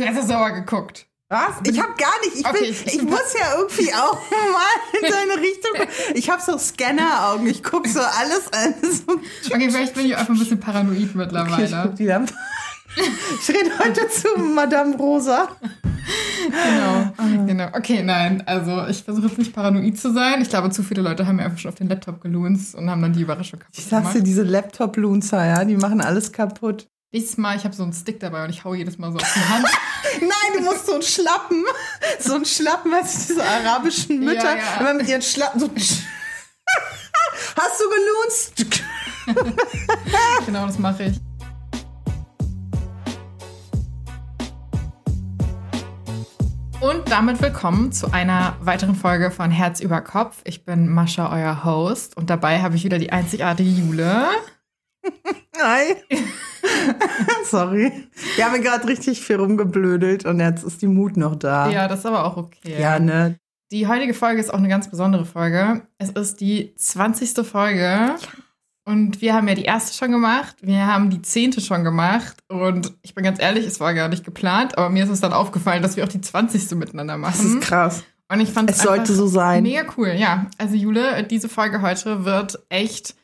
Du hast ja sauer geguckt. Was? Ich habe gar nicht. Ich, Okay, bin, ich- ich, muss ja irgendwie auch mal in seine Richtung. gucken. Ich habe so Scanneraugen. Ich gucke so alles an. So, Okay, vielleicht bin ich einfach ein bisschen paranoid okay, ich mittlerweile. guck die Lampe. Ich rede heute zu Madame Rosa. Genau. genau. Okay, nein. Also ich versuche jetzt nicht paranoid zu sein. Ich glaube, zu viele Leute haben mir einfach schon auf den Laptop gelunzt und haben dann die Überraschung kaputt Ich sag's dir, gemacht. diese Laptop-Lunzer, ja, die machen alles kaputt. Nächstes Mal, ich habe so einen Stick dabei und ich hau jedes Mal so auf die Hand. Nein, du musst so einen Schlappen, so einen Schlappen, weißt du, diese arabischen Mütter, ja. immer mit ihren Schlappen so. Hast du gelunzt? genau, das mache ich. Und damit willkommen zu einer weiteren Folge von Herz über Kopf. Ich bin Mascha, euer Host. Und dabei habe ich wieder die einzigartige Jule. Hi. Sorry. Wir haben gerade richtig viel rumgeblödelt und jetzt ist die Mut noch da. Ja, das ist aber auch okay. Ja, ne? Die heutige Folge ist auch eine ganz besondere Folge. Es ist die 20. Folge. Und wir haben ja die erste schon gemacht. Wir haben die zehnte schon gemacht. Und ich bin ganz ehrlich, es war gar nicht geplant, aber mir ist es dann aufgefallen, dass wir auch die 20. miteinander machen. Das ist krass. Und ich fand Es sollte so sein. Mega cool, ja. Also Jule, diese Folge heute wird echt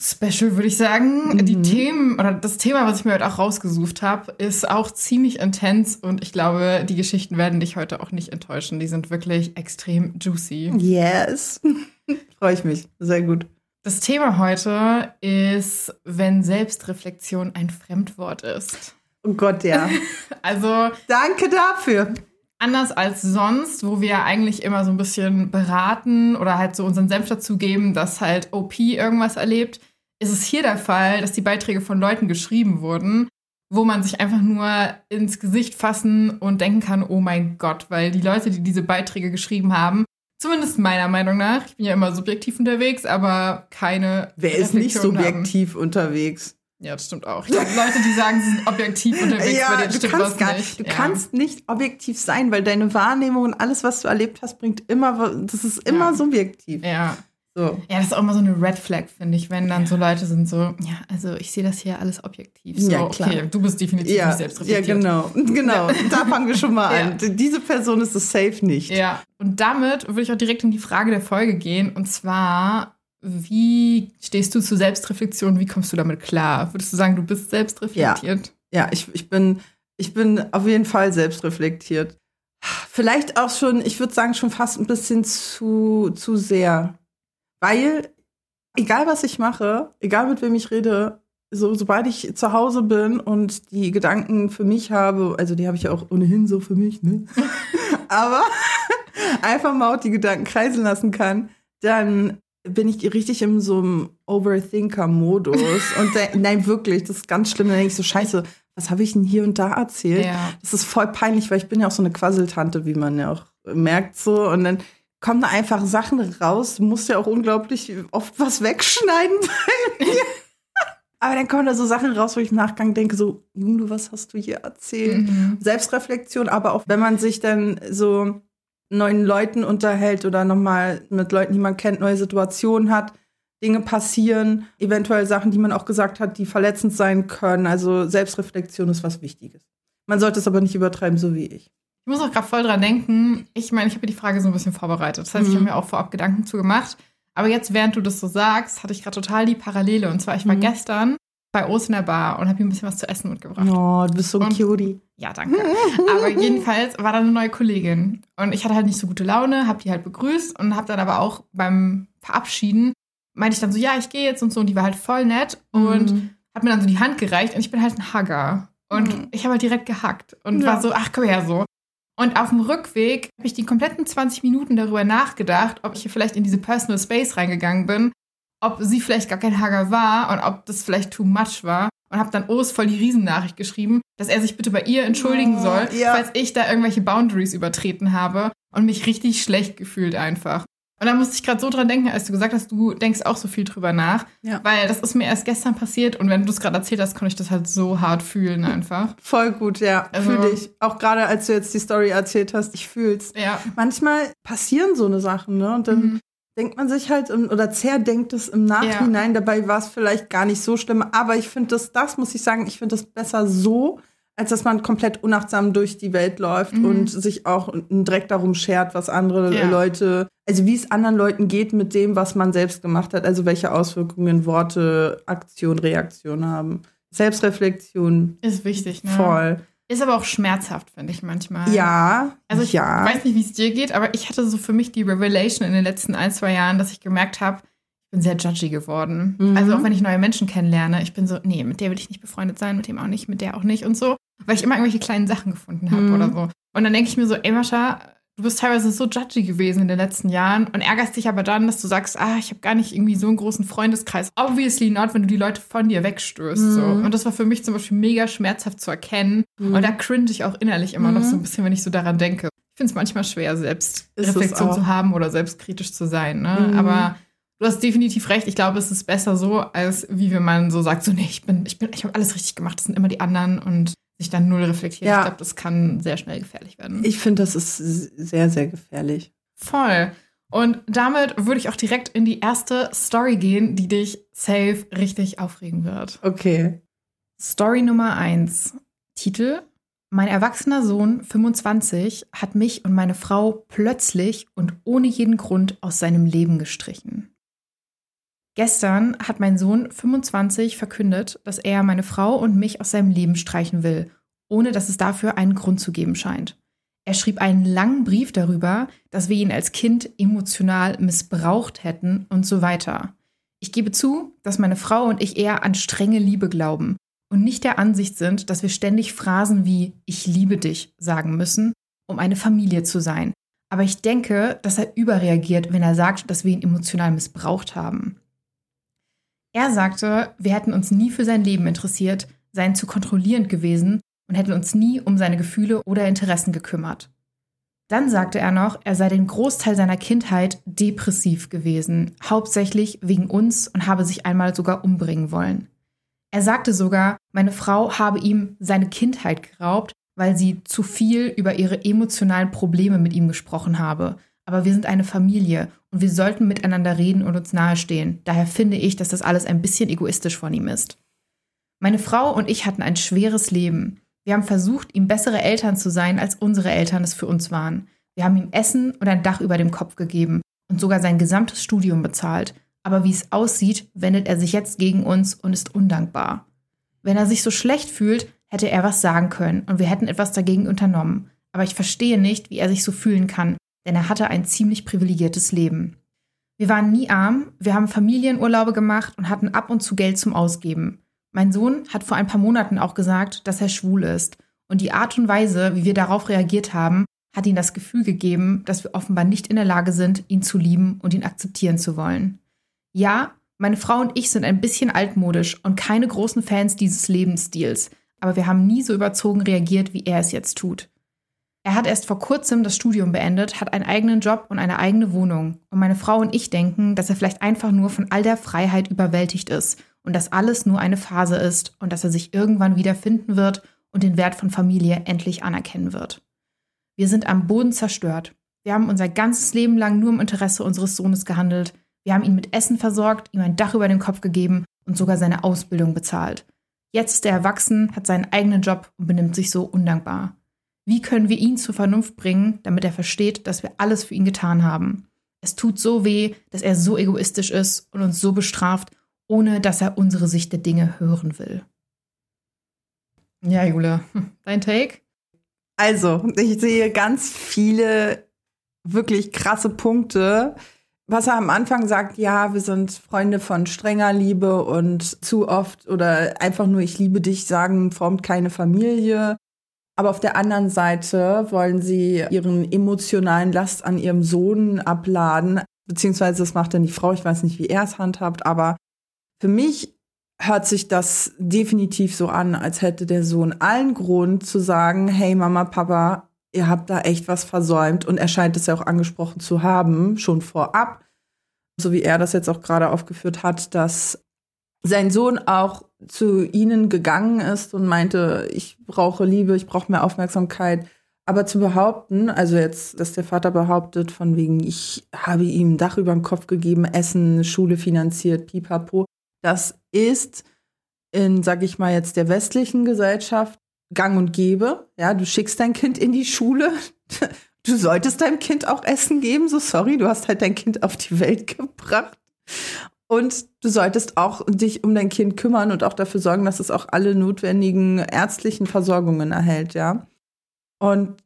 special, würde ich sagen. Mhm. Die Themen oder das Thema, was ich mir heute auch rausgesucht habe, ist auch ziemlich intens und ich glaube, die Geschichten werden dich heute auch nicht enttäuschen. Die sind wirklich extrem juicy. Yes. Freue ich mich. Sehr gut. Das Thema heute ist, wenn Selbstreflexion ein Fremdwort ist. Oh Gott, ja. Also Danke dafür. Anders als sonst, wo wir eigentlich immer so ein bisschen beraten oder halt so unseren Senf dazugeben, dass halt OP irgendwas erlebt, ist es hier der Fall, dass die Beiträge von Leuten geschrieben wurden, wo man sich einfach nur ins Gesicht fassen und denken kann, oh mein Gott, weil die Leute, die diese Beiträge geschrieben haben, zumindest meiner Meinung nach, ich bin ja immer subjektiv unterwegs, aber keine. Wer ist nicht Reflexion haben. subjektiv unterwegs? Ja, das stimmt auch. Ich glaube, Leute, die sagen, sie sind objektiv unterwegs, bei denen du stimmt kannst was gar nicht. Du ja. kannst nicht objektiv sein, weil deine Wahrnehmung und alles, was du erlebt hast, bringt immer, das ist immer Ja. subjektiv. Ja. So. Ja, das ist auch immer so eine Red Flag, finde ich, wenn dann so Leute sind so, ja, also ich sehe das hier alles objektiv. So, Ja, klar. okay, du bist definitiv Ja, nicht selbst ja, genau. Genau. Da fangen wir schon mal Ja. an. Diese Person ist es safe nicht. Ja, und damit würde ich auch direkt in die Frage der Folge gehen. Und zwar, wie stehst du zu Selbstreflexion? Wie kommst du damit klar? Würdest du sagen, du bist selbstreflektiert? Ja, ich, ich, bin, ich bin auf jeden Fall selbstreflektiert. Vielleicht auch schon, ich würde sagen, schon fast ein bisschen zu, zu sehr. Weil, egal was ich mache, egal mit wem ich rede, so, sobald ich zu Hause bin und die Gedanken für mich habe, also die habe ich ja auch ohnehin so für mich, ne? Aber einfach mal auch die Gedanken kreisen lassen kann, dann bin ich richtig in so einem Overthinker-Modus. und de- nein, wirklich, das ist ganz schlimm. Dann denke ich so, scheiße, was habe ich denn hier und da erzählt? Ja. Das ist voll peinlich, weil ich bin ja auch so eine Quasseltante, wie man ja auch merkt so. Und dann kommen da einfach Sachen raus. Du musst ja auch unglaublich oft was wegschneiden bei mir. Aber dann kommen da so Sachen raus, wo ich im Nachgang denke, so, Junge, was hast du hier erzählt? Mhm. Selbstreflexion, aber auch wenn man sich dann so neuen Leuten unterhält oder nochmal mit Leuten, die man kennt, neue Situationen hat, Dinge passieren, eventuell Sachen, die man auch gesagt hat, die verletzend sein können. Also Selbstreflexion ist was Wichtiges. Man sollte es aber nicht übertreiben, so wie ich. Ich muss auch gerade voll dran denken. Ich meine, ich habe die Frage so ein bisschen vorbereitet. Das heißt, ich Mhm. habe mir auch vorab Gedanken zu gemacht. Aber jetzt, während du das so sagst, hatte ich gerade total die Parallele. Und zwar, ich war Mhm. gestern bei O's in der Bar und habe ihm ein bisschen was zu essen mitgebracht. Oh, du bist so ein Und- Cutie. Ja, danke. Aber jedenfalls war da eine neue Kollegin. Und ich hatte halt nicht so gute Laune, habe die halt begrüßt und habe dann aber auch beim Verabschieden, meinte ich dann so, ja, ich gehe jetzt und so. Und die war halt voll nett und Mhm. hat mir dann so die Hand gereicht. Und ich bin halt ein Hugger. Und Mhm. ich habe halt direkt gehackt und Ja. war so, ach, komm her, so. Und auf dem Rückweg habe ich die kompletten 20 Minuten darüber nachgedacht, ob ich hier vielleicht in diese Personal Space reingegangen bin, ob sie vielleicht gar kein Hugger war und ob das vielleicht too much war. Und habe dann O's voll die Riesennachricht geschrieben, dass er sich bitte bei ihr entschuldigen Oh, soll, ja. falls ich da irgendwelche Boundaries übertreten habe und mich richtig schlecht gefühlt einfach. Und da musste ich gerade so dran denken, als du gesagt hast, du denkst auch so viel drüber nach. Ja. Weil das ist mir erst gestern passiert und wenn du es gerade erzählt hast, konnte ich das halt so hart fühlen einfach. Voll gut, ja. Also- Fühl ich. Auch gerade als du jetzt die Story erzählt hast, ich fühl's. Ja. Manchmal passieren so eine Sachen, ne? Und dann Mhm. Denkt man sich halt, im, oder zerdenkt es im Nachhinein, dabei war es vielleicht gar nicht so schlimm. Aber ich finde das, das muss ich sagen, ich finde das besser so, als dass man komplett unachtsam durch die Welt läuft Mhm. und sich auch direkt darum schert, was andere Ja. Leute, also wie es anderen Leuten geht mit dem, was man selbst gemacht hat, also welche Auswirkungen Worte, Aktion, Reaktion haben. Selbstreflexion Ist wichtig, ne? voll. Ist aber auch schmerzhaft, finde ich manchmal. Ja, Also ich ja. weiß nicht, wie es dir geht, aber ich hatte so für mich die Revelation in den letzten ein, zwei Jahren, dass ich gemerkt habe, ich bin sehr judgy geworden. Mhm. Also auch wenn ich neue Menschen kennenlerne, ich bin so, nee, mit der will ich nicht befreundet sein, mit dem auch nicht, mit der auch nicht und so, weil ich immer irgendwelche kleinen Sachen gefunden habe Mhm. oder so. Und dann denke ich mir so, ey Mascha, du bist teilweise so judgy gewesen in den letzten Jahren und ärgerst dich aber dann, dass du sagst, ah, ich habe gar nicht irgendwie so einen großen Freundeskreis. Obviously not, wenn du die Leute von dir wegstößt. So. Mhm. Und das war für mich zum Beispiel mega schmerzhaft zu erkennen. Mhm. Und da cringe ich auch innerlich immer noch Mhm. so ein bisschen, wenn ich so daran denke. Ich finde es manchmal schwer, selbst Reflexion zu haben oder selbstkritisch zu sein. Ne? Mhm. Aber du hast definitiv recht. Ich glaube, es ist besser so, als wie wenn man so sagt, so, nee, ich bin, ich bin, ich habe alles richtig gemacht, das sind immer die anderen und sich dann null reflektiert. Ja. Ich glaube, das kann sehr schnell gefährlich werden. Ich finde, das ist sehr, sehr gefährlich. Voll. Und damit würde ich auch direkt in die erste Story gehen, die dich safe richtig aufregen wird. Okay. Story Nummer 1. Titel: Mein erwachsener Sohn, 25, hat mich und meine Frau plötzlich und ohne jeden Grund aus seinem Leben gestrichen. Gestern hat mein Sohn 25 verkündet, dass er meine Frau und mich aus seinem Leben streichen will, ohne dass es dafür einen Grund zu geben scheint. Er schrieb einen langen Brief darüber, dass wir ihn als Kind emotional missbraucht hätten und so weiter. Ich gebe zu, dass meine Frau und ich eher an strenge Liebe glauben und nicht der Ansicht sind, dass wir ständig Phrasen wie Ich liebe dich sagen müssen, um eine Familie zu sein. Aber ich denke, dass er überreagiert, wenn er sagt, dass wir ihn emotional missbraucht haben. Er sagte, wir hätten uns nie für sein Leben interessiert, seien zu kontrollierend gewesen und hätten uns nie um seine Gefühle oder Interessen gekümmert. Dann sagte er noch, er sei den Großteil seiner Kindheit depressiv gewesen, hauptsächlich wegen uns und habe sich einmal sogar umbringen wollen. Er sagte sogar, meine Frau habe ihm seine Kindheit geraubt, weil sie zu viel über ihre emotionalen Probleme mit ihm gesprochen habe. Aber wir sind eine Familie und wir sollten miteinander reden und uns nahestehen. Daher finde ich, dass das alles ein bisschen egoistisch von ihm ist. Meine Frau und ich hatten ein schweres Leben. Wir haben versucht, ihm bessere Eltern zu sein, als unsere Eltern es für uns waren. Wir haben ihm Essen und ein Dach über dem Kopf gegeben und sogar sein gesamtes Studium bezahlt. Aber wie es aussieht, wendet er sich jetzt gegen uns und ist undankbar. Wenn er sich so schlecht fühlt, hätte er was sagen können und wir hätten etwas dagegen unternommen. Aber ich verstehe nicht, wie er sich so fühlen kann, denn er hatte ein ziemlich privilegiertes Leben. Wir waren nie arm, wir haben Familienurlaube gemacht und hatten ab und zu Geld zum Ausgeben. Mein Sohn hat vor ein paar Monaten auch gesagt, dass er schwul ist. Und die Art und Weise, wie wir darauf reagiert haben, hat ihm das Gefühl gegeben, dass wir offenbar nicht in der Lage sind, ihn zu lieben und ihn akzeptieren zu wollen. Ja, meine Frau und ich sind ein bisschen altmodisch und keine großen Fans dieses Lebensstils, aber wir haben nie so überzogen reagiert, wie er es jetzt tut. Er hat erst vor kurzem das Studium beendet, hat einen eigenen Job und eine eigene Wohnung. Und meine Frau und ich denken, dass er vielleicht einfach nur von all der Freiheit überwältigt ist und dass alles nur eine Phase ist und dass er sich irgendwann wieder finden wird und den Wert von Familie endlich anerkennen wird. Wir sind am Boden zerstört. Wir haben unser ganzes Leben lang nur im Interesse unseres Sohnes gehandelt. Wir haben ihn mit Essen versorgt, ihm ein Dach über den Kopf gegeben und sogar seine Ausbildung bezahlt. Jetzt ist er erwachsen, hat seinen eigenen Job und benimmt sich so undankbar. Wie können wir ihn zur Vernunft bringen, damit er versteht, dass wir alles für ihn getan haben? Es tut so weh, dass er so egoistisch ist und uns so bestraft, ohne dass er unsere Sicht der Dinge hören will. Ja, Jule, dein Take? Also, ich sehe ganz viele wirklich krasse Punkte. Was er am Anfang sagt, ja, wir sind Freunde von strenger Liebe und zu oft oder einfach nur ich liebe dich sagen, formt keine Familie. Aber auf der anderen Seite wollen sie ihren emotionalen Last an ihrem Sohn abladen, beziehungsweise das macht dann die Frau, ich weiß nicht, wie er es handhabt, aber für mich hört sich das definitiv so an, als hätte der Sohn allen Grund zu sagen, hey Mama, Papa, ihr habt da echt was versäumt. Und er scheint es ja auch angesprochen zu haben, schon vorab, so wie er das jetzt auch gerade aufgeführt hat, dass sein Sohn auch zu ihnen gegangen ist und meinte, ich brauche Liebe, ich brauche mehr Aufmerksamkeit. Aber zu behaupten, also jetzt, dass der Vater behauptet, von wegen, ich habe ihm ein Dach über den Kopf gegeben, Essen, Schule finanziert, pipapo, das ist in, sag ich mal jetzt, der westlichen Gesellschaft gang und gäbe. Ja, du schickst dein Kind in die Schule. Du solltest deinem Kind auch Essen geben. So sorry, du hast halt dein Kind auf die Welt gebracht. Und du solltest auch dich um dein Kind kümmern und auch dafür sorgen, dass es auch alle notwendigen ärztlichen Versorgungen erhält, ja. Und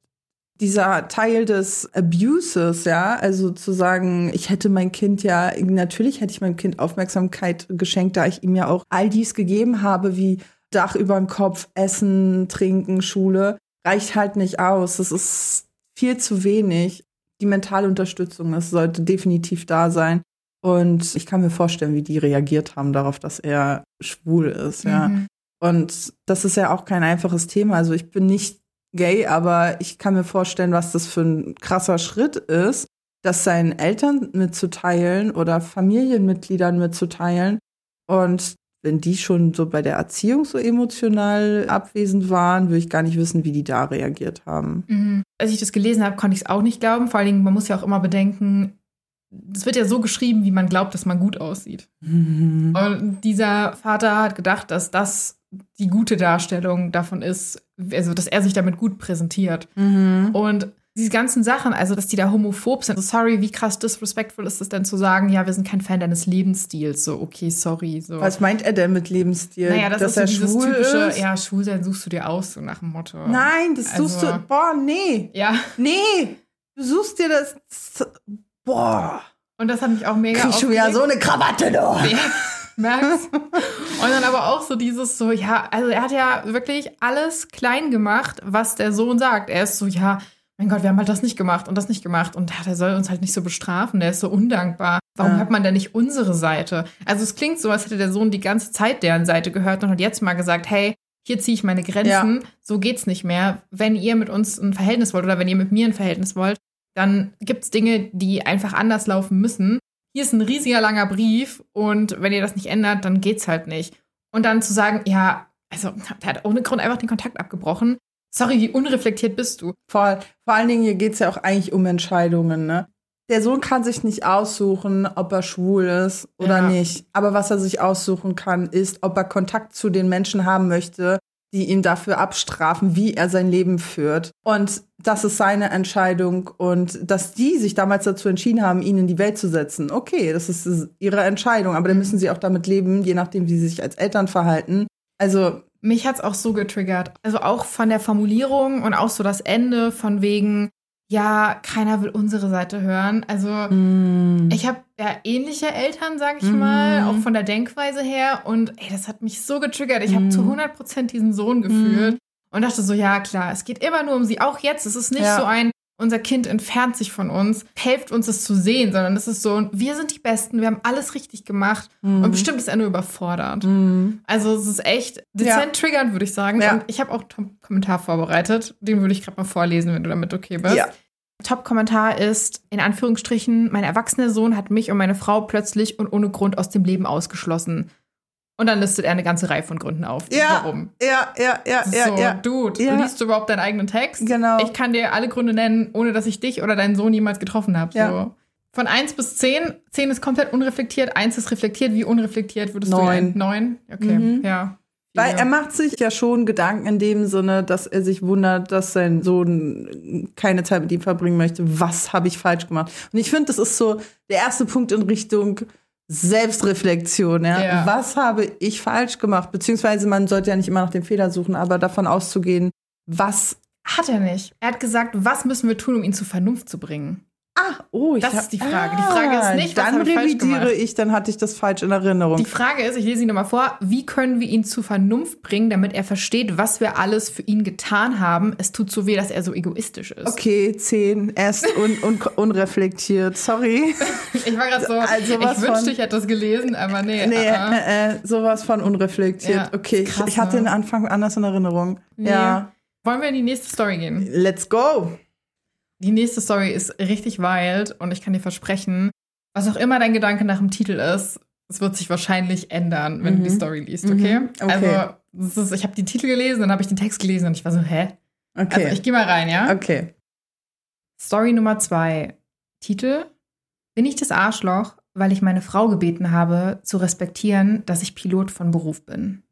dieser Teil des Abuses, ja, also zu sagen, ich hätte mein Kind ja, natürlich hätte ich meinem Kind Aufmerksamkeit geschenkt, da ich ihm ja auch all dies gegeben habe, wie Dach über dem Kopf, Essen, Trinken, Schule, reicht halt nicht aus. Das ist viel zu wenig. Die mentale Unterstützung, das sollte definitiv da sein. Und ich kann mir vorstellen, wie die reagiert haben darauf, dass er schwul ist, ja. Mhm. Und das ist ja auch kein einfaches Thema. Also ich bin nicht gay, aber ich kann mir vorstellen, was das für ein krasser Schritt ist, das seinen Eltern mitzuteilen oder Familienmitgliedern mitzuteilen. Und wenn die schon so bei der Erziehung so emotional abwesend waren, würde ich gar nicht wissen, wie die da reagiert haben. Mhm. Als ich das gelesen habe, konnte ich es auch nicht glauben. Vor allen Dingen, man muss ja auch immer bedenken, es wird ja so geschrieben, wie man glaubt, dass man gut aussieht. Mhm. Und dieser Vater hat gedacht, dass das die gute Darstellung davon ist, also dass er sich damit gut präsentiert. Mhm. Und diese ganzen Sachen, also dass die da homophob sind, also sorry, wie krass disrespectful ist es denn zu sagen, ja, wir sind kein Fan deines Lebensstils, so okay, sorry. So. Was meint er denn mit Lebensstil? Naja, das dass ist so dieses typische, ist? ja, schwul sein suchst du dir aus, so nach dem Motto. Nein, das also, suchst du, boah, nee. Ja. Nee, du suchst dir das, boah. Und das hat mich auch mega Krieg schon wieder so eine Krawatte, du. Ja merkst. Und dann aber auch so dieses so, ja, also er hat ja wirklich alles klein gemacht, was der Sohn sagt. Er ist so, ja, mein Gott, wir haben halt das nicht gemacht und das nicht gemacht und der soll uns halt nicht so bestrafen, der ist so undankbar. Warum ja. hört man denn nicht unsere Seite? Also es klingt so, als hätte der Sohn die ganze Zeit deren Seite gehört und hat jetzt mal gesagt, hey, hier ziehe ich meine Grenzen, ja. so geht's nicht mehr. Wenn ihr mit uns ein Verhältnis wollt oder wenn ihr mit mir ein Verhältnis wollt, dann gibt's Dinge, die einfach anders laufen müssen hier ist ein riesiger langer Brief und wenn ihr das nicht ändert, dann geht's halt nicht. Und dann zu sagen, ja, also der hat ohne Grund einfach den Kontakt abgebrochen. Sorry, wie unreflektiert bist du? Vor, vor allen Dingen, hier geht's ja auch eigentlich um Entscheidungen, ne? Der Sohn kann sich nicht aussuchen, ob er schwul ist oder ja. nicht. Aber was er sich aussuchen kann, ist, ob er Kontakt zu den Menschen haben möchte, die ihn dafür abstrafen, wie er sein Leben führt. Und das ist seine Entscheidung. Und dass die sich damals dazu entschieden haben, ihn in die Welt zu setzen, okay, das ist ihre Entscheidung. Aber dann mhm. müssen sie auch damit leben, je nachdem, wie sie sich als Eltern verhalten. Also. Mich hat's auch so getriggert. Also auch von der Formulierung und auch so das Ende von wegen, ja, keiner will unsere Seite hören. Also mm. ich habe ja ähnliche Eltern, sag ich mm. mal, auch von der Denkweise her. Und ey, das hat mich so getriggert. Ich mm. habe zu 100 Prozent diesen Sohn gefühlt mm. und dachte so, ja klar, es geht immer nur um sie. Auch jetzt, es ist nicht ja. so ein, unser Kind entfernt sich von uns, helft uns es zu sehen, sondern es ist so, wir sind die Besten, wir haben alles richtig gemacht mm. und bestimmt ist er nur überfordert. Mm. Also es ist echt dezent ja. triggernd, würde ich sagen. Ja. Und ich habe auch einen Kommentar vorbereitet, den würde ich gerade mal vorlesen, wenn du damit okay bist. Ja. Top-Kommentar ist, in Anführungsstrichen, mein erwachsener Sohn hat mich und meine Frau plötzlich und ohne Grund aus dem Leben ausgeschlossen. Und dann listet er eine ganze Reihe von Gründen auf. Ja, warum. Ja, ja, ja, so, ja, ja. Dude, ja. liest du überhaupt deinen eigenen Text? Genau. Ich kann dir alle Gründe nennen, ohne dass ich dich oder deinen Sohn jemals getroffen habe. Ja. So. Von 1 bis 10. 10 ist komplett unreflektiert, 1 ist reflektiert. Wie unreflektiert würdest Neun. du 9? Okay, mhm. ja. Weil er macht sich ja schon Gedanken in dem Sinne, dass er sich wundert, dass sein Sohn keine Zeit mit ihm verbringen möchte. Was habe ich falsch gemacht? Und ich finde, das ist so der erste Punkt in Richtung Selbstreflexion. Ja? ja? Was habe ich falsch gemacht? Beziehungsweise man sollte ja nicht immer nach dem Fehler suchen, aber davon auszugehen, was hat er nicht? Er hat gesagt, was müssen wir tun, um ihn zur Vernunft zu bringen? Ah, oh, ich das hab, ist die Frage. die Frage ist nicht, was dann ich revidiere ich, dann hatte ich das falsch in Erinnerung. Die Frage ist, ich lese ihn nochmal vor, wie können wir ihn zur Vernunft bringen, damit er versteht, was wir alles für ihn getan haben? Es tut so weh, dass er so egoistisch ist. Okay, zehn, er ist un, un, unreflektiert. Sorry. ich war gerade so, also ich wünschte, ich hätte das gelesen, aber nee. Nee, uh -uh. Äh, äh, sowas von unreflektiert. Ja, okay, krass, ich, ich, hatte ne? den Anfang anders in Erinnerung. Nee. Ja. Wollen wir in die nächste Story gehen? Let's go. Die nächste Story ist richtig wild und ich kann dir versprechen, was auch immer dein Gedanke nach dem Titel ist, es wird sich wahrscheinlich ändern, wenn mhm. du die mhm. Story liest, okay? Mhm. okay. Also, ist, ich habe die Titel gelesen, dann habe ich den Text gelesen und ich war so, hä? Okay. Also, ich gehe mal rein, ja? Okay. Story Nummer zwei. Titel: Bin ich das Arschloch, weil ich meine Frau gebeten habe, zu respektieren, dass ich Pilot von Beruf bin?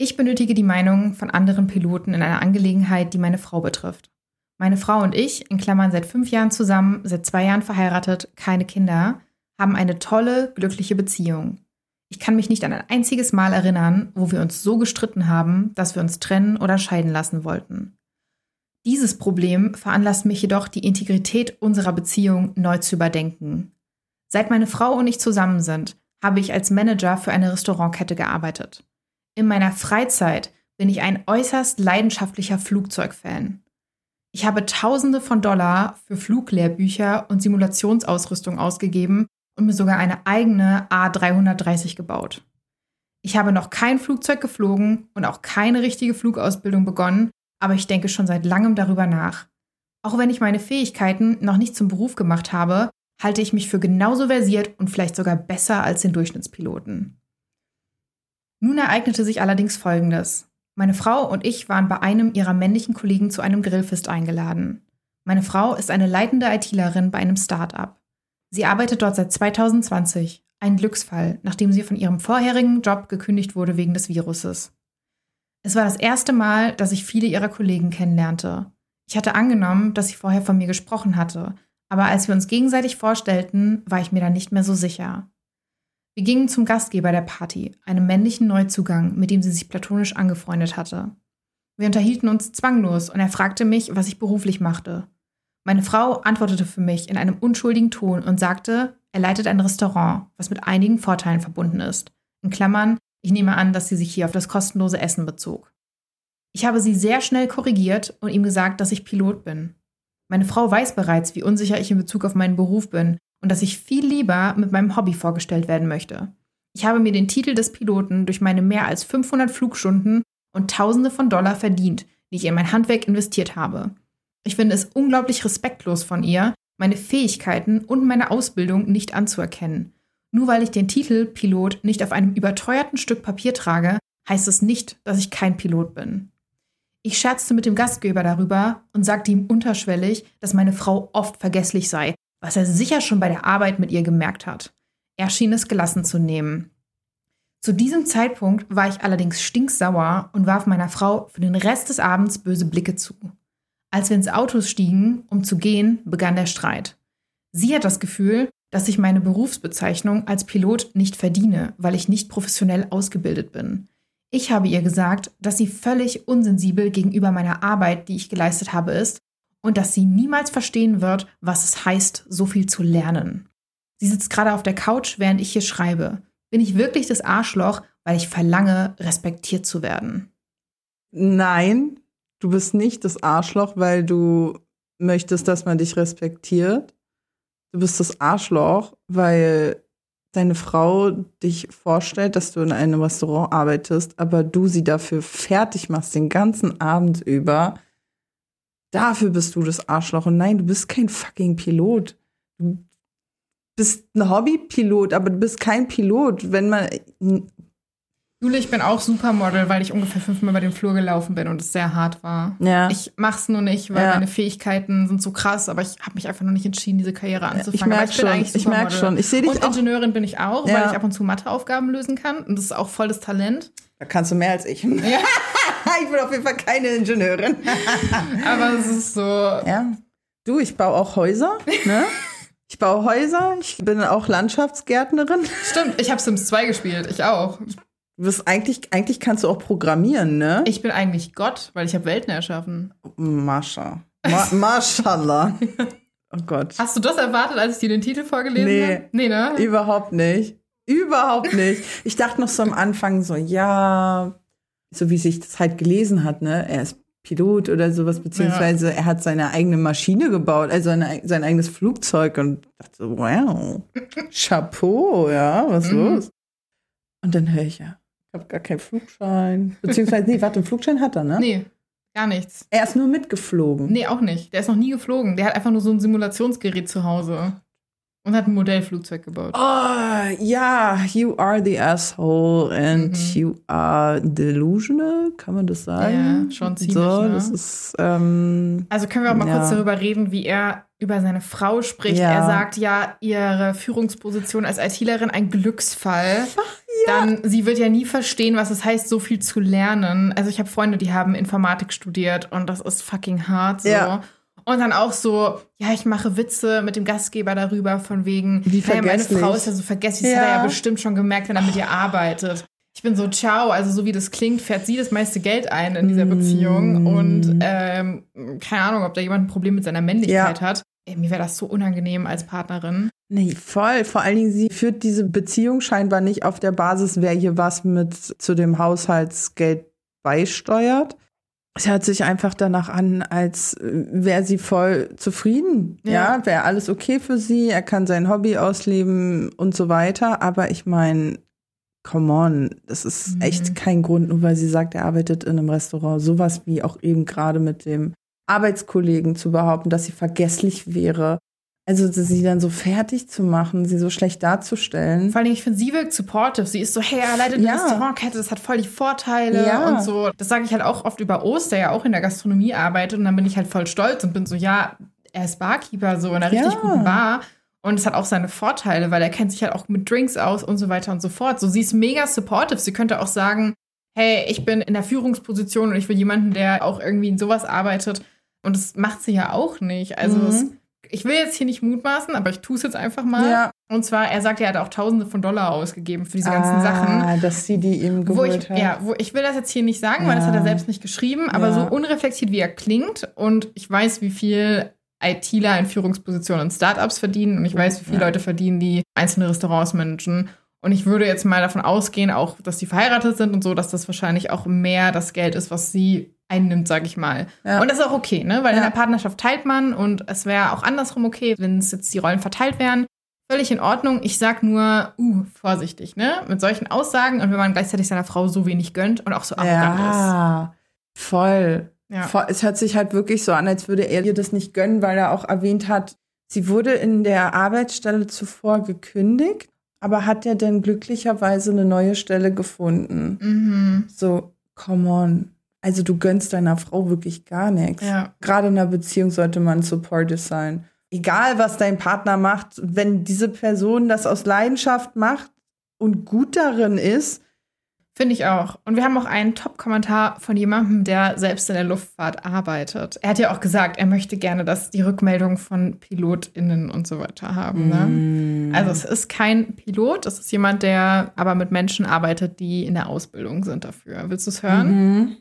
Ich benötige die Meinung von anderen Piloten in einer Angelegenheit, die meine Frau betrifft. Meine Frau und ich, in Klammern seit fünf Jahren zusammen, seit zwei Jahren verheiratet, keine Kinder, haben eine tolle, glückliche Beziehung. Ich kann mich nicht an ein einziges Mal erinnern, wo wir uns so gestritten haben, dass wir uns trennen oder scheiden lassen wollten. Dieses Problem veranlasst mich jedoch, die Integrität unserer Beziehung neu zu überdenken. Seit meine Frau und ich zusammen sind, habe ich als Manager für eine Restaurantkette gearbeitet. In meiner Freizeit bin ich ein äußerst leidenschaftlicher Flugzeugfan. Ich habe Tausende von Dollar für Fluglehrbücher und Simulationsausrüstung ausgegeben und mir sogar eine eigene A330 gebaut. Ich habe noch kein Flugzeug geflogen und auch keine richtige Flugausbildung begonnen, aber ich denke schon seit langem darüber nach. Auch wenn ich meine Fähigkeiten noch nicht zum Beruf gemacht habe, halte ich mich für genauso versiert und vielleicht sogar besser als den Durchschnittspiloten. Nun ereignete sich allerdings Folgendes. Meine Frau und ich waren bei einem ihrer männlichen Kollegen zu einem Grillfest eingeladen. Meine Frau ist eine leitende ITlerin bei einem Start-up. Sie arbeitet dort seit 2020. Ein Glücksfall, nachdem sie von ihrem vorherigen Job gekündigt wurde wegen des Viruses. Es war das erste Mal, dass ich viele ihrer Kollegen kennenlernte. Ich hatte angenommen, dass sie vorher von mir gesprochen hatte, aber als wir uns gegenseitig vorstellten, war ich mir dann nicht mehr so sicher. Wir gingen zum Gastgeber der Party, einem männlichen Neuzugang, mit dem sie sich platonisch angefreundet hatte. Wir unterhielten uns zwanglos und er fragte mich, was ich beruflich machte. Meine Frau antwortete für mich in einem unschuldigen Ton und sagte, er leitet ein Restaurant, was mit einigen Vorteilen verbunden ist. In Klammern, ich nehme an, dass sie sich hier auf das kostenlose Essen bezog. Ich habe sie sehr schnell korrigiert und ihm gesagt, dass ich Pilot bin. Meine Frau weiß bereits, wie unsicher ich in Bezug auf meinen Beruf bin und dass ich viel lieber mit meinem Hobby vorgestellt werden möchte. Ich habe mir den Titel des Piloten durch meine mehr als 500 Flugstunden und Tausende von Dollar verdient, die ich in mein Handwerk investiert habe. Ich finde es unglaublich respektlos von ihr, meine Fähigkeiten und meine Ausbildung nicht anzuerkennen. Nur weil ich den Titel Pilot nicht auf einem überteuerten Stück Papier trage, heißt es nicht, dass ich kein Pilot bin. Ich scherzte mit dem Gastgeber darüber und sagte ihm unterschwellig, dass meine Frau oft vergesslich sei, was er sicher schon bei der Arbeit mit ihr gemerkt hat. Er schien es gelassen zu nehmen. Zu diesem Zeitpunkt war ich allerdings stinksauer und warf meiner Frau für den Rest des Abends böse Blicke zu. Als wir ins Auto stiegen, um zu gehen, begann der Streit. Sie hat das Gefühl, dass ich meine Berufsbezeichnung als Pilot nicht verdiene, weil ich nicht professionell ausgebildet bin. Ich habe ihr gesagt, dass sie völlig unsensibel gegenüber meiner Arbeit, die ich geleistet habe, ist und dass sie niemals verstehen wird, was es heißt, so viel zu lernen. Sie sitzt gerade auf der Couch, während ich hier schreibe. Bin ich wirklich das Arschloch, weil ich verlange, respektiert zu werden? Nein, du bist nicht das Arschloch, weil du möchtest, dass man dich respektiert. Du bist das Arschloch, weil deine Frau dich vorstellt, dass du in einem Restaurant arbeitest, aber du sie dafür fertig machst den ganzen Abend über. Dafür bist du das Arschloch. Und nein, du bist kein fucking Pilot. Du bist ein Hobbypilot, aber du bist kein Pilot. Wenn man Jule, ich bin auch Supermodel, weil ich ungefähr fünfmal über den Flur gelaufen bin und es sehr hart war. Ja. Ich mach's nur nicht, weil Ja. meine Fähigkeiten sind so krass, aber ich habe mich einfach noch nicht entschieden, diese Karriere anzufangen. ich merk aber ich bin schon, ich merk Supermodel. schon. Ich seh dich Und auch- Ingenieurin bin ich auch, Ja. weil ich ab und zu Matheaufgaben lösen kann. Und das ist auch voll das Talent. Da kannst du mehr als ich. Ja. ich bin auf jeden Fall keine Ingenieurin. aber es ist so. Ja. Du, ich baue auch Häuser, ne? Ich baue Häuser, ich bin auch Landschaftsgärtnerin. Stimmt, ich habe Sims 2 gespielt. Ich auch. Du bist eigentlich, eigentlich kannst du auch programmieren, ne? Ich bin eigentlich Gott, weil ich habe Welten erschaffen. Mascha. Ma Maschallah. Oh Gott. Hast du das erwartet, als ich dir den Titel vorgelesen Nee. habe? Nee, ne? Überhaupt nicht. Überhaupt nicht. Ich dachte noch so am Anfang so, ja, so wie sich das halt gelesen hat, ne? Er ist Pilot oder sowas, beziehungsweise er hat seine eigene Maschine gebaut, also eine, sein eigenes Flugzeug und dachte so, wow, Chapeau, ja, was Mhm. los? Und dann höre ich ja, ich habe gar keinen Flugschein. Beziehungsweise, nee, warte, einen Flugschein hat er, ne? Nee, gar nichts. Er ist nur mitgeflogen. Nee, auch nicht. Der ist noch nie geflogen. Der hat einfach nur so ein Simulationsgerät zu Hause. Und hat ein Modellflugzeug gebaut. Oh, ja, you are the asshole and Mhm. you are delusional, kann man das sagen? Ja, schon ziemlich, So, ne? das ist, ähm, Also können wir auch mal Ja. kurz darüber reden, wie er über seine Frau spricht. Ja. Er sagt ja, ihre Führungsposition als ITlerin ein Glücksfall. Dann, sie wird ja nie verstehen, was es heißt, so viel zu lernen. Also ich habe Freunde, die haben Informatik studiert und das ist fucking hart so. Ja. Und dann auch so, ja, ich mache Witze mit dem Gastgeber darüber, von wegen, Wie naja, meine. Frau ist ja so vergesslich, das Ja. hat er ja bestimmt schon gemerkt, wenn er mit ihr arbeitet. Ich bin so, ciao, also so wie das klingt, fährt sie das meiste Geld ein in dieser Beziehung. Mm. Und ähm, keine Ahnung, ob da jemand ein Problem mit seiner Männlichkeit Ja. hat. Ey, mir wäre das so unangenehm als Partnerin. nee, voll. Vor allen Dingen, sie führt diese Beziehung scheinbar nicht auf der Basis, wer hier was mit zu dem Haushaltsgeld beisteuert. Es hört sich einfach danach an, als äh, wäre sie voll zufrieden. Ja. Ja, wäre alles okay für sie, er kann sein Hobby ausleben und so weiter. Aber ich meine, come on, das ist Mhm. echt kein Grund, nur weil sie sagt, er arbeitet in einem Restaurant. Sowas wie auch eben gerade mit dem Arbeitskollegen zu behaupten, dass sie vergesslich wäre. Also sie dann so fertig zu machen, sie so schlecht darzustellen. Vor allem, ich finde, sie wirkt supportive. Sie ist so, hey, er leitet eine Ja. Restaurantkette, das hat voll die Vorteile Ja. und so. Das sage ich halt auch oft über Ost, der ja auch in der Gastronomie arbeitet. Und dann bin ich halt voll stolz und bin so, ja, er ist Barkeeper, so in einer richtig Ja. guten Bar. Und es hat auch seine Vorteile, weil er kennt sich halt auch mit Drinks aus und so weiter und so fort. So, sie ist mega supportive. Sie könnte auch sagen, hey, ich bin in der Führungsposition und ich will jemanden, der auch irgendwie in sowas arbeitet. Und das macht sie ja auch nicht. Also, Mhm. es, ich will jetzt hier nicht mutmaßen, aber ich tue es jetzt einfach mal. Ja. Und zwar, er sagt, er hat auch Tausende von Dollar ausgegeben für diese ganzen ah, Sachen. dass sie die ihm Wo geholt ich, hat. ja, wo ich will das jetzt hier nicht sagen, weil das Ja. hat er selbst nicht geschrieben, aber Ja. so unreflektiert wie er klingt und ich weiß, wie viel ITler in Führungspositionen in Startups verdienen und ich weiß, wie viele Ja. Leute verdienen, die einzelne Restaurants managen. Und ich würde jetzt mal davon ausgehen, auch, dass sie verheiratet sind und so, dass das wahrscheinlich auch mehr das Geld ist, was sie einnimmt, sag ich mal. Ja. Und das ist auch okay, ne? Weil in Ja. der Partnerschaft teilt man und es wäre auch andersrum okay, wenn es jetzt die Rollen verteilt wären. Völlig in Ordnung. Ich sag nur, uh, vorsichtig, ne? Mit solchen Aussagen und wenn man gleichzeitig seiner Frau so wenig gönnt und auch so arrogant ja, voll. ist. Ja. voll. Es hört sich halt wirklich so an, als würde er ihr das nicht gönnen, weil er auch erwähnt hat, sie wurde in der Arbeitsstelle zuvor gekündigt, aber hat ja dann glücklicherweise eine neue Stelle gefunden. Mhm. So, come on. Also du gönnst deiner Frau wirklich gar nichts. Ja. Gerade in einer Beziehung sollte man supportive sein. Egal, was dein Partner macht, wenn diese Person das aus Leidenschaft macht und gut darin ist, Finde ich auch. Und wir haben auch einen Top-Kommentar von jemandem, der selbst in der Luftfahrt arbeitet. Er hat ja auch gesagt, er möchte gerne, dass die Rückmeldung von PilotInnen und so weiter haben. Ne? Also es ist kein Pilot, es ist jemand, der aber mit Menschen arbeitet, die in der Ausbildung sind dafür. Willst du es hören? Mhm.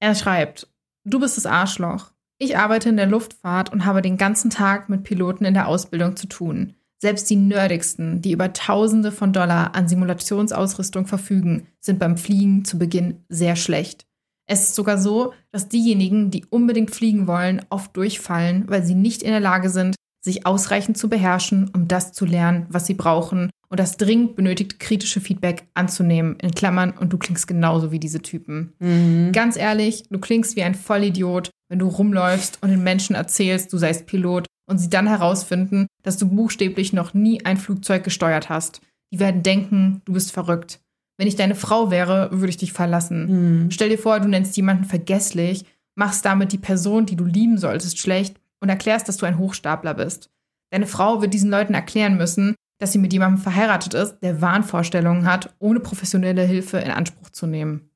Er schreibt, du bist das Arschloch. Ich arbeite in der Luftfahrt und habe den ganzen Tag mit Piloten in der Ausbildung zu tun. Selbst die nerdigsten, die über Tausende von Dollar an Simulationsausrüstung verfügen, sind beim Fliegen zu Beginn sehr schlecht. Es ist sogar so, dass diejenigen, die unbedingt fliegen wollen, oft durchfallen, weil sie nicht in der Lage sind, sich ausreichend zu beherrschen, um das zu lernen, was sie brauchen und das dringend benötigte kritische Feedback anzunehmen. In Klammern, und du klingst genauso wie diese Typen. Mhm. Ganz ehrlich, du klingst wie ein Vollidiot, wenn du rumläufst und den Menschen erzählst, du seist Pilot und sie dann herausfinden, dass du buchstäblich noch nie ein Flugzeug gesteuert hast. Die werden denken, du bist verrückt. Wenn ich deine Frau wäre, würde ich dich verlassen. Mhm. Stell dir vor, du nennst jemanden vergesslich, machst damit die Person, die du lieben solltest, schlecht und erklärst, dass du ein Hochstapler bist. Deine Frau wird diesen Leuten erklären müssen, dass sie mit jemandem verheiratet ist, der Wahnvorstellungen hat, ohne professionelle Hilfe in Anspruch zu nehmen.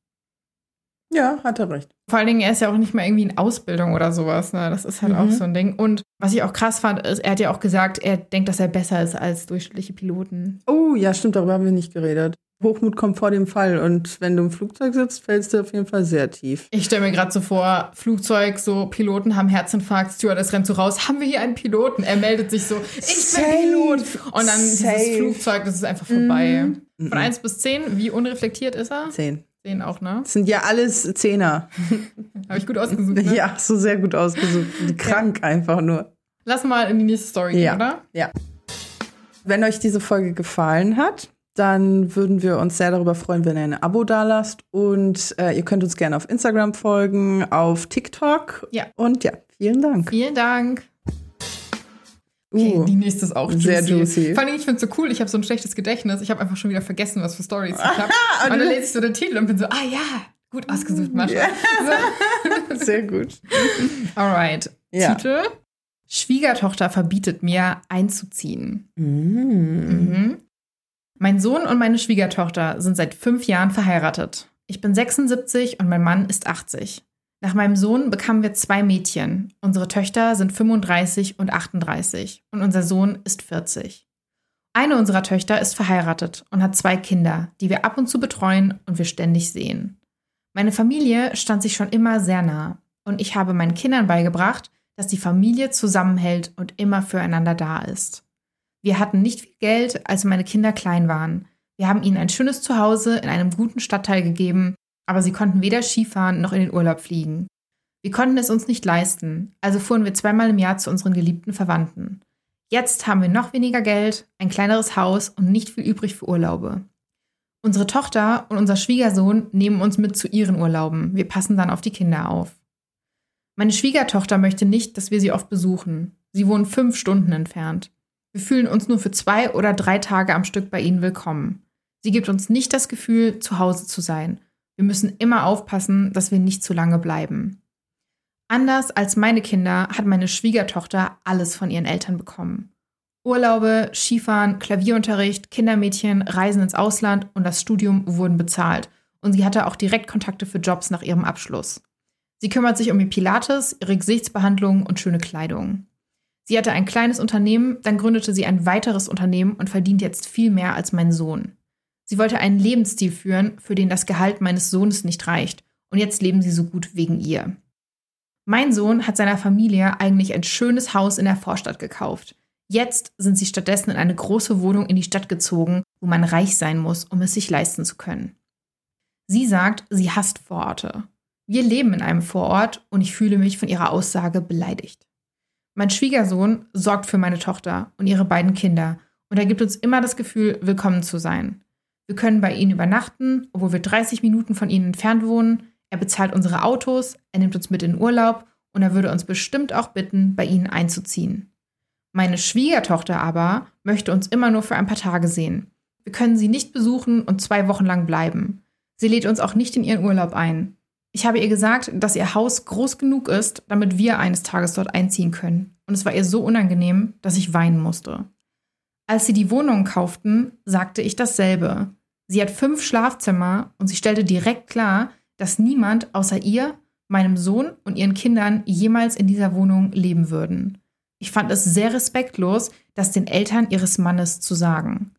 Ja, hat er recht. Vor allen Dingen, er ist ja auch nicht mal irgendwie in Ausbildung oder sowas. Ne? Das ist halt Mhm. auch so ein Ding. Und was ich auch krass fand, ist, er hat ja auch gesagt, er denkt, dass er besser ist als durchschnittliche Piloten. Oh, ja, stimmt, darüber haben wir nicht geredet. Hochmut kommt vor dem Fall und wenn du im Flugzeug sitzt, fällst du auf jeden Fall sehr tief. Ich stelle mir gerade so vor, Flugzeug, so Piloten haben Herzinfarkt, Stewardess rennt so raus, haben wir hier einen Piloten? Er meldet sich so, ich Safe. bin Pilot. Und dann Safe. dieses Flugzeug, das ist einfach vorbei. Mhm. Von 1 bis 10, wie unreflektiert ist er? Zehn. 10 auch, ne? Das sind ja alles Zehner. Habe ich gut ausgesucht, ne? Ja, so sehr gut ausgesucht. Krank einfach nur. Lass mal in die nächste Story gehen, Ja. oder? Ja. Wenn euch diese Folge gefallen hat, dann würden wir uns sehr darüber freuen, wenn ihr ein Abo dalasst. Und äh, ihr könnt uns gerne auf Instagram folgen, auf TikTok. Ja. Und ja, vielen Dank. Vielen Dank. Okay, Uh, die nächste ist auch juicy. sehr juicy. Vor allem, ich finde es so cool, ich habe so ein schlechtes Gedächtnis. Ich habe einfach schon wieder vergessen, was für Stories ich habe. Und und dann du- lese ich so den Titel und bin so, ah ja, gut ausgesucht, Mascha. Ja. So. Sehr gut. Alright. Ja. Titel. Schwiegertochter verbietet mir einzuziehen. Mm. Mhm. Mein Sohn und meine Schwiegertochter sind seit fünf Jahren verheiratet. Ich bin 76 und mein Mann ist 80. Nach meinem Sohn bekamen wir zwei Mädchen. Unsere Töchter sind 35 und 38 und unser Sohn ist 40. Eine unserer Töchter ist verheiratet und hat zwei Kinder, die wir ab und zu betreuen und wir ständig sehen. Meine Familie stand sich schon immer sehr nah und ich habe meinen Kindern beigebracht, dass die Familie zusammenhält und immer füreinander da ist. Wir hatten nicht viel Geld, als meine Kinder klein waren. Wir haben ihnen ein schönes Zuhause in einem guten Stadtteil gegeben, aber sie konnten weder Skifahren noch in den Urlaub fliegen. Wir konnten es uns nicht leisten, also fuhren wir zweimal im Jahr zu unseren geliebten Verwandten. Jetzt haben wir noch weniger Geld, ein kleineres Haus und nicht viel übrig für Urlaube. Unsere Tochter und unser Schwiegersohn nehmen uns mit zu ihren Urlauben. Wir passen dann auf die Kinder auf. Meine Schwiegertochter möchte nicht, dass wir sie oft besuchen. Sie wohnen fünf Stunden entfernt. Wir fühlen uns nur für zwei oder drei Tage am Stück bei ihnen willkommen. Sie gibt uns nicht das Gefühl, zu Hause zu sein. Wir müssen immer aufpassen, dass wir nicht zu lange bleiben. Anders als meine Kinder hat meine Schwiegertochter alles von ihren Eltern bekommen. Urlaube, Skifahren, Klavierunterricht, Kindermädchen, Reisen ins Ausland und das Studium wurden bezahlt. Und sie hatte auch Direktkontakte für Jobs nach ihrem Abschluss. Sie kümmert sich um ihr Pilates, ihre Gesichtsbehandlung und schöne Kleidung. Sie hatte ein kleines Unternehmen, dann gründete sie ein weiteres Unternehmen und verdient jetzt viel mehr als mein Sohn. Sie wollte einen Lebensstil führen, für den das Gehalt meines Sohnes nicht reicht, und jetzt leben sie so gut wegen ihr. Mein Sohn hat seiner Familie eigentlich ein schönes Haus in der Vorstadt gekauft. Jetzt sind sie stattdessen in eine große Wohnung in die Stadt gezogen, wo man reich sein muss, um es sich leisten zu können. Sie sagt, sie hasst Vororte. Wir leben in einem Vorort und ich fühle mich von ihrer Aussage beleidigt. Mein Schwiegersohn sorgt für meine Tochter und ihre beiden Kinder und er gibt uns immer das Gefühl, willkommen zu sein. Wir können bei ihnen übernachten, obwohl wir 30 Minuten von ihnen entfernt wohnen. Er bezahlt unsere Autos, er nimmt uns mit in Urlaub und er würde uns bestimmt auch bitten, bei ihnen einzuziehen. Meine Schwiegertochter aber möchte uns immer nur für ein paar Tage sehen. Wir können sie nicht besuchen und zwei Wochen lang bleiben. Sie lädt uns auch nicht in ihren Urlaub ein. Ich habe ihr gesagt, dass ihr Haus groß genug ist, damit wir eines Tages dort einziehen können. Und es war ihr so unangenehm, dass ich weinen musste. Als sie die Wohnung kauften, sagte ich dasselbe. Sie hat fünf Schlafzimmer und sie stellte direkt klar, dass niemand außer ihr, meinem Sohn und ihren Kindern jemals in dieser Wohnung leben würden. Ich fand es sehr respektlos, das den Eltern ihres Mannes zu sagen.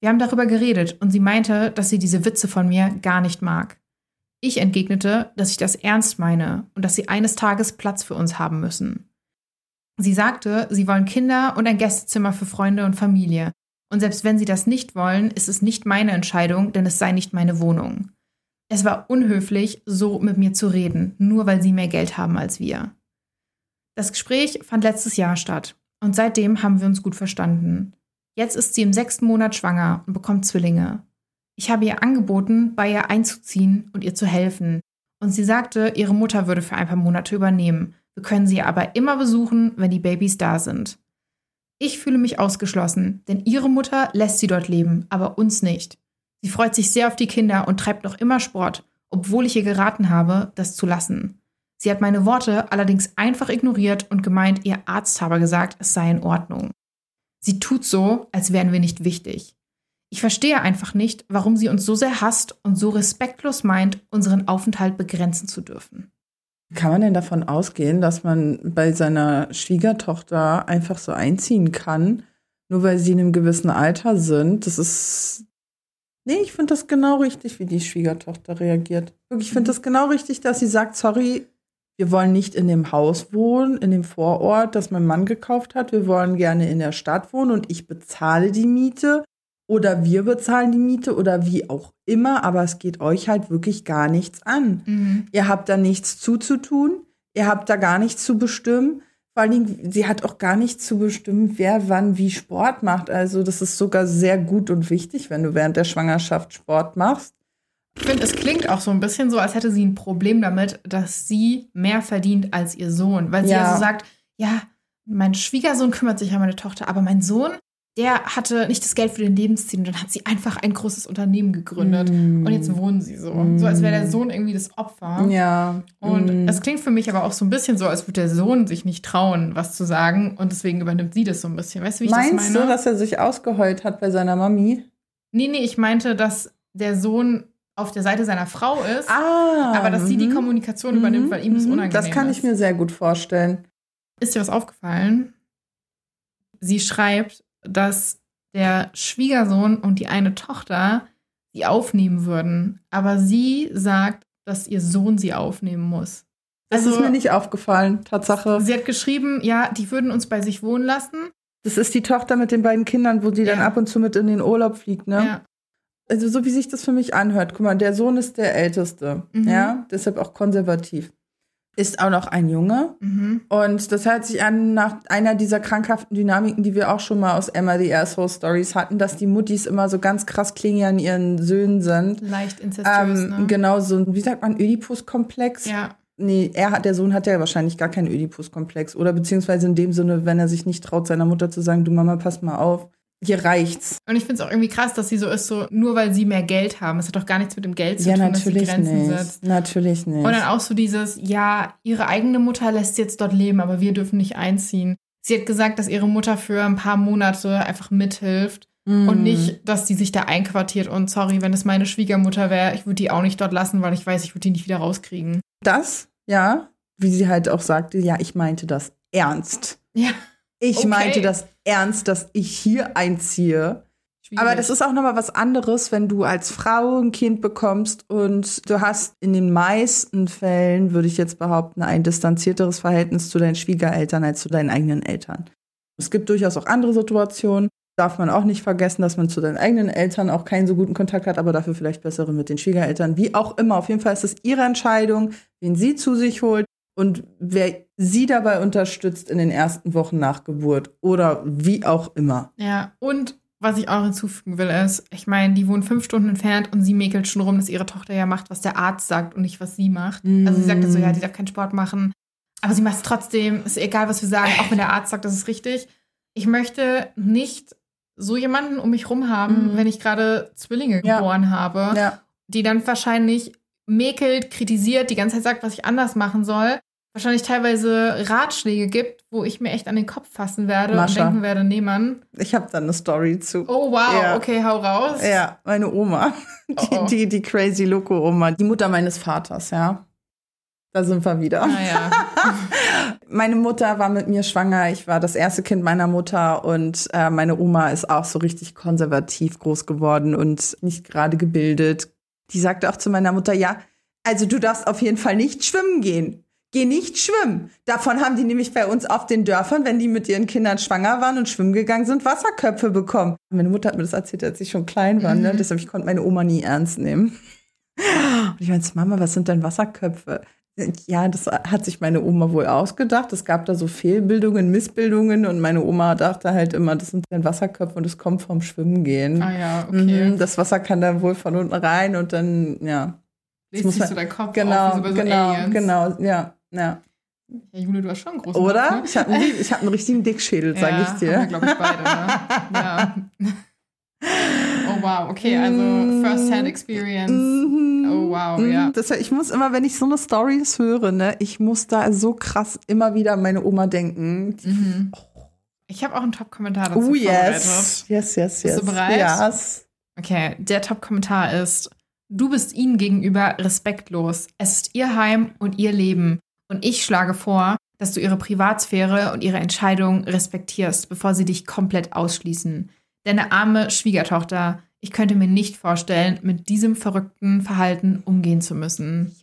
Wir haben darüber geredet und sie meinte, dass sie diese Witze von mir gar nicht mag. Ich entgegnete, dass ich das ernst meine und dass sie eines Tages Platz für uns haben müssen. Sie sagte, sie wollen Kinder und ein Gästezimmer für Freunde und Familie. Und selbst wenn sie das nicht wollen, ist es nicht meine Entscheidung, denn es sei nicht meine Wohnung. Es war unhöflich, so mit mir zu reden, nur weil sie mehr Geld haben als wir. Das Gespräch fand letztes Jahr statt und seitdem haben wir uns gut verstanden. Jetzt ist sie im sechsten Monat schwanger und bekommt Zwillinge. Ich habe ihr angeboten, bei ihr einzuziehen und ihr zu helfen. Und sie sagte, ihre Mutter würde für ein paar Monate übernehmen. Wir können sie aber immer besuchen, wenn die Babys da sind. Ich fühle mich ausgeschlossen, denn ihre Mutter lässt sie dort leben, aber uns nicht. Sie freut sich sehr auf die Kinder und treibt noch immer Sport, obwohl ich ihr geraten habe, das zu lassen. Sie hat meine Worte allerdings einfach ignoriert und gemeint, ihr Arzt habe gesagt, es sei in Ordnung. Sie tut so, als wären wir nicht wichtig. Ich verstehe einfach nicht, warum sie uns so sehr hasst und so respektlos meint, unseren Aufenthalt begrenzen zu dürfen. Kann man denn davon ausgehen, dass man bei seiner Schwiegertochter einfach so einziehen kann, nur weil sie in einem gewissen Alter sind? Das ist. Nee, ich finde das genau richtig, wie die Schwiegertochter reagiert. Ich finde das genau richtig, dass sie sagt, sorry, wir wollen nicht in dem Haus wohnen, in dem Vorort, das mein Mann gekauft hat. Wir wollen gerne in der Stadt wohnen und ich bezahle die Miete oder wir bezahlen die Miete oder wie auch immer, aber es geht euch halt wirklich gar nichts an. Mhm. Ihr habt da nichts zuzutun, ihr habt da gar nichts zu bestimmen. Vor allen Dingen, sie hat auch gar nichts zu bestimmen, wer wann wie Sport macht. Also das ist sogar sehr gut und wichtig, wenn du während der Schwangerschaft Sport machst. Ich finde, es klingt auch so ein bisschen so, als hätte sie ein Problem damit, dass sie mehr verdient als ihr Sohn. Weil sie ja, so sagt, ja, mein Schwiegersohn kümmert sich um meine Tochter, aber mein Sohn, der hatte nicht das Geld für den Lebensziel und dann hat sie einfach ein großes Unternehmen gegründet Mm. und jetzt wohnen sie so. Mm. So als wäre der Sohn irgendwie das Opfer. Ja. Und mm. es klingt für mich aber auch so ein bisschen so, als würde der Sohn sich nicht trauen, was zu sagen und deswegen übernimmt sie das so ein bisschen. Weißt du, wie ich Meinst das meine? du, dass er sich ausgeheult hat bei seiner Mami? nee, nee, ich meinte, dass der Sohn auf der Seite seiner Frau ist, Ah. aber dass sie die mhm. Kommunikation übernimmt, weil ihm das Mhm. unangenehm ist. Das kann ich mir sehr gut vorstellen. Ist dir was aufgefallen? Sie schreibt, dass der Schwiegersohn und die eine Tochter sie aufnehmen würden, aber sie sagt, dass ihr Sohn sie aufnehmen muss. Das ist mir nicht aufgefallen, Tatsache. Sie hat geschrieben, ja, die würden uns bei sich wohnen lassen. Das ist die Tochter mit den beiden Kindern, wo die dann Ja. ab und zu mit in den Urlaub fliegt, ne? Ja. Also so wie sich das für mich anhört. Guck mal, der Sohn ist der Älteste, Mhm. ja, deshalb auch konservativ. Ist auch noch ein Junge. Mhm. Und das hört sich an nach einer dieser krankhaften Dynamiken, die wir auch schon mal aus Emma the Asshole Stories hatten, dass die Muttis immer so ganz krass klingen an ihren Söhnen sind. Leicht incestuös, Ähm, ne? Genau so, ein- wie sagt man, Oedipus-Komplex? Ja. Nee, er hat, der Sohn hat ja wahrscheinlich gar keinen Oedipus-Komplex. Oder beziehungsweise in dem Sinne, wenn er sich nicht traut, seiner Mutter zu sagen, du Mama, pass mal auf, hier reicht's. Und ich finde es auch irgendwie krass, dass sie so ist, so nur weil sie mehr Geld haben. Es hat doch gar nichts mit dem Geld zu ja, tun, dass sie natürlich Grenzen nicht. setzt. Natürlich nicht. Und dann auch so dieses, ja, ihre eigene Mutter lässt sie jetzt dort leben, aber wir dürfen nicht einziehen. Sie hat gesagt, dass ihre Mutter für ein paar Monate einfach mithilft Mm. und nicht, dass die sich da einquartiert. Und sorry, wenn es meine Schwiegermutter wäre, ich würde die auch nicht dort lassen, weil ich weiß, ich würde die nicht wieder rauskriegen. Das, ja, wie sie halt auch sagte, ja, ich meinte das ernst. Ja. Ich Okay. meinte das ernst, dass ich hier einziehe. Aber das ist auch nochmal was anderes, wenn du als Frau ein Kind bekommst und du hast in den meisten Fällen, würde ich jetzt behaupten, ein distanzierteres Verhältnis zu deinen Schwiegereltern als zu deinen eigenen Eltern. Es gibt durchaus auch andere Situationen. Darf man auch nicht vergessen, dass man zu deinen eigenen Eltern auch keinen so guten Kontakt hat, aber dafür vielleicht bessere mit den Schwiegereltern. Wie auch immer. Auf jeden Fall ist es ihre Entscheidung, wen sie zu sich holt und wer sie dabei unterstützt in den ersten Wochen nach Geburt oder wie auch immer. Ja, und was ich auch hinzufügen will, ist, ich meine, die wohnen fünf Stunden entfernt und sie mäkelt schon rum, dass ihre Tochter ja macht, was der Arzt sagt und nicht, was sie macht. Mm. Also sie sagt so, ja, die darf keinen Sport machen. Aber sie macht es trotzdem, ist egal, was wir sagen, auch wenn der Arzt sagt, das ist richtig. Ich möchte nicht so jemanden um mich rum haben, Mhm. wenn ich gerade Zwillinge Ja. geboren habe, Ja. die dann wahrscheinlich mäkelt, kritisiert, die ganze Zeit sagt, was ich anders machen soll. Wahrscheinlich teilweise Ratschläge gibt, wo ich mir echt an den Kopf fassen werde Mascha. und denken werde, nee, Mann. Ich habe da eine Story zu. Oh, wow, Ja. okay, hau raus. Ja, meine Oma. Die, Oh, die, die crazy Loco-Oma. Die Mutter meines Vaters, ja. Da sind wir wieder. Ah, ja. Meine Mutter war mit mir schwanger. Ich war das erste Kind meiner Mutter und äh, meine Oma ist auch so richtig konservativ groß geworden und nicht gerade gebildet. Die sagte auch zu meiner Mutter, ja, also du darfst auf jeden Fall nicht schwimmen gehen. Geh nicht schwimmen. Davon haben die nämlich bei uns auf den Dörfern, wenn die mit ihren Kindern schwanger waren und schwimmen gegangen sind, Wasserköpfe bekommen. Meine Mutter hat mir das erzählt, als ich schon klein war. Ne? Mhm. Deshalb ich konnte meine Oma nie ernst nehmen. Und ich meinte, Mama, was sind denn Wasserköpfe? Ja, das hat sich meine Oma wohl ausgedacht. Es gab da so Fehlbildungen, Missbildungen und meine Oma dachte halt immer, das sind dann Wasserköpfe und es kommt vom Schwimmen gehen. Ah ja, okay. Mhm, das Wasser kann dann wohl von unten rein und dann, ja. Lässt muss sich so dein Kopf Genau, auf, so genau, Aliens. genau, ja, ja. Ja, Jule, du hast schon einen großen Oder? Kopf, ne? Ich habe einen, hab einen richtigen Dickschädel, sag ja, ich dir. Wir, glaube ich, beide, ne? ja. Oh, wow, okay, also. First-Hand Experience. Mhm. Oh, wow, Mhm. ja. Deshalb, ich muss immer, wenn ich so eine Stories höre, ne, ich muss da so krass immer wieder an meine Oma denken. Mhm. Ich habe auch einen Top-Kommentar dazu Oh yes. Yes, yes, yes. Bist du bereit? Yes. Okay, der Top-Kommentar ist: Du bist ihnen gegenüber respektlos. Es ist ihr Heim und ihr Leben. Und ich schlage vor, dass du ihre Privatsphäre und ihre Entscheidung respektierst, bevor sie dich komplett ausschließen. Deine arme Schwiegertochter, ich könnte mir nicht vorstellen, mit diesem verrückten Verhalten umgehen zu müssen.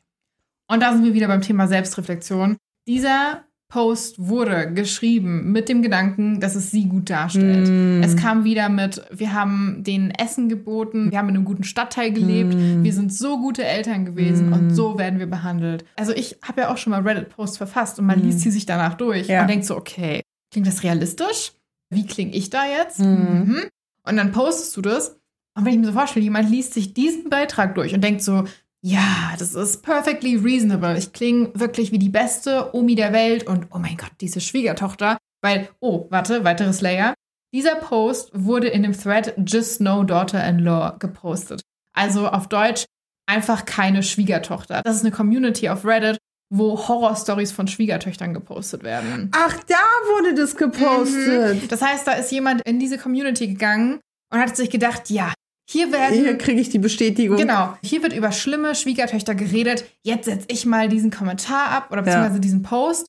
Und da sind wir wieder beim Thema Selbstreflexion. Dieser Post wurde geschrieben mit dem Gedanken, dass es sie gut darstellt. Mm. Es kam wieder mit, wir haben denen Essen geboten, wir haben in einem guten Stadtteil gelebt, Mm. wir sind so gute Eltern gewesen Mm. und so werden wir behandelt. Also ich habe ja auch schon mal Reddit-Posts verfasst und man Mm. liest sie sich danach durch Ja. und denkt so, okay, klingt das realistisch? Wie klinge ich da jetzt? Mm. Mhm. Und dann postest du das und wenn ich mir so vorstelle, jemand liest sich diesen Beitrag durch und denkt so, ja, das ist perfectly reasonable. Ich klinge wirklich wie die beste Omi der Welt und oh mein Gott, diese Schwiegertochter. Weil, oh, warte, weiteres Layer. Dieser Post wurde in dem Thread Just No Daughter-in-Law gepostet. Also auf Deutsch einfach keine Schwiegertochter. Das ist eine Community auf Reddit, wo Horrorstories von Schwiegertöchtern gepostet werden. Ach, da wurde das gepostet. Mhm. Das heißt, da ist jemand in diese Community gegangen und hat sich gedacht, ja, hier werden. Hier kriege ich die Bestätigung. Genau. Hier wird über schlimme Schwiegertöchter geredet. Jetzt setze ich mal diesen Kommentar ab oder beziehungsweise ja. diesen Post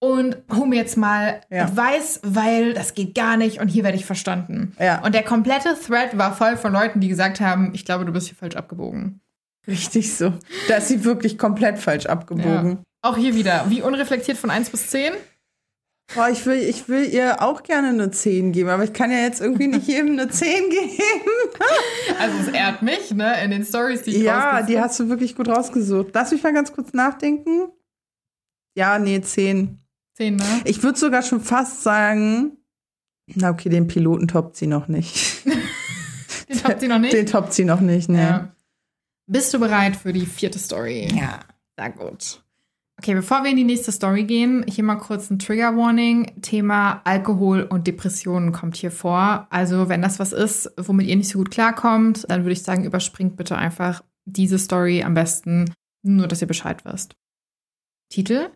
und hol mir jetzt mal ja. Advice, weil das geht gar nicht und hier werde ich verstanden. Ja. Und der komplette Thread war voll von Leuten, die gesagt haben, ich glaube, du bist hier falsch abgebogen. Richtig so. Da ist sie wirklich komplett falsch abgebogen. Ja. Auch hier wieder. Wie unreflektiert von 1 bis 10? Boah, ich will, ich will ihr auch gerne eine 10 geben, aber ich kann ja jetzt irgendwie nicht jedem eine 10 geben. also es ehrt mich, ne, in den Stories, die ich Ja, die hast du wirklich gut rausgesucht. Lass mich mal ganz kurz nachdenken. Ja, nee, 10. 10, ne? Ich würde sogar schon fast sagen, na okay, den Piloten toppt sie noch nicht. den toppt sie noch nicht? Den toppt sie noch nicht, ne. Ja. Bist du bereit für die vierte Story? Ja, sehr gut. Okay, bevor wir in die nächste Story gehen, hier mal kurz ein Trigger Warning. Thema Alkohol und Depressionen kommt hier vor. Also, wenn das was ist, womit ihr nicht so gut klarkommt, dann würde ich sagen, überspringt bitte einfach diese Story am besten, nur dass ihr Bescheid wisst. Titel: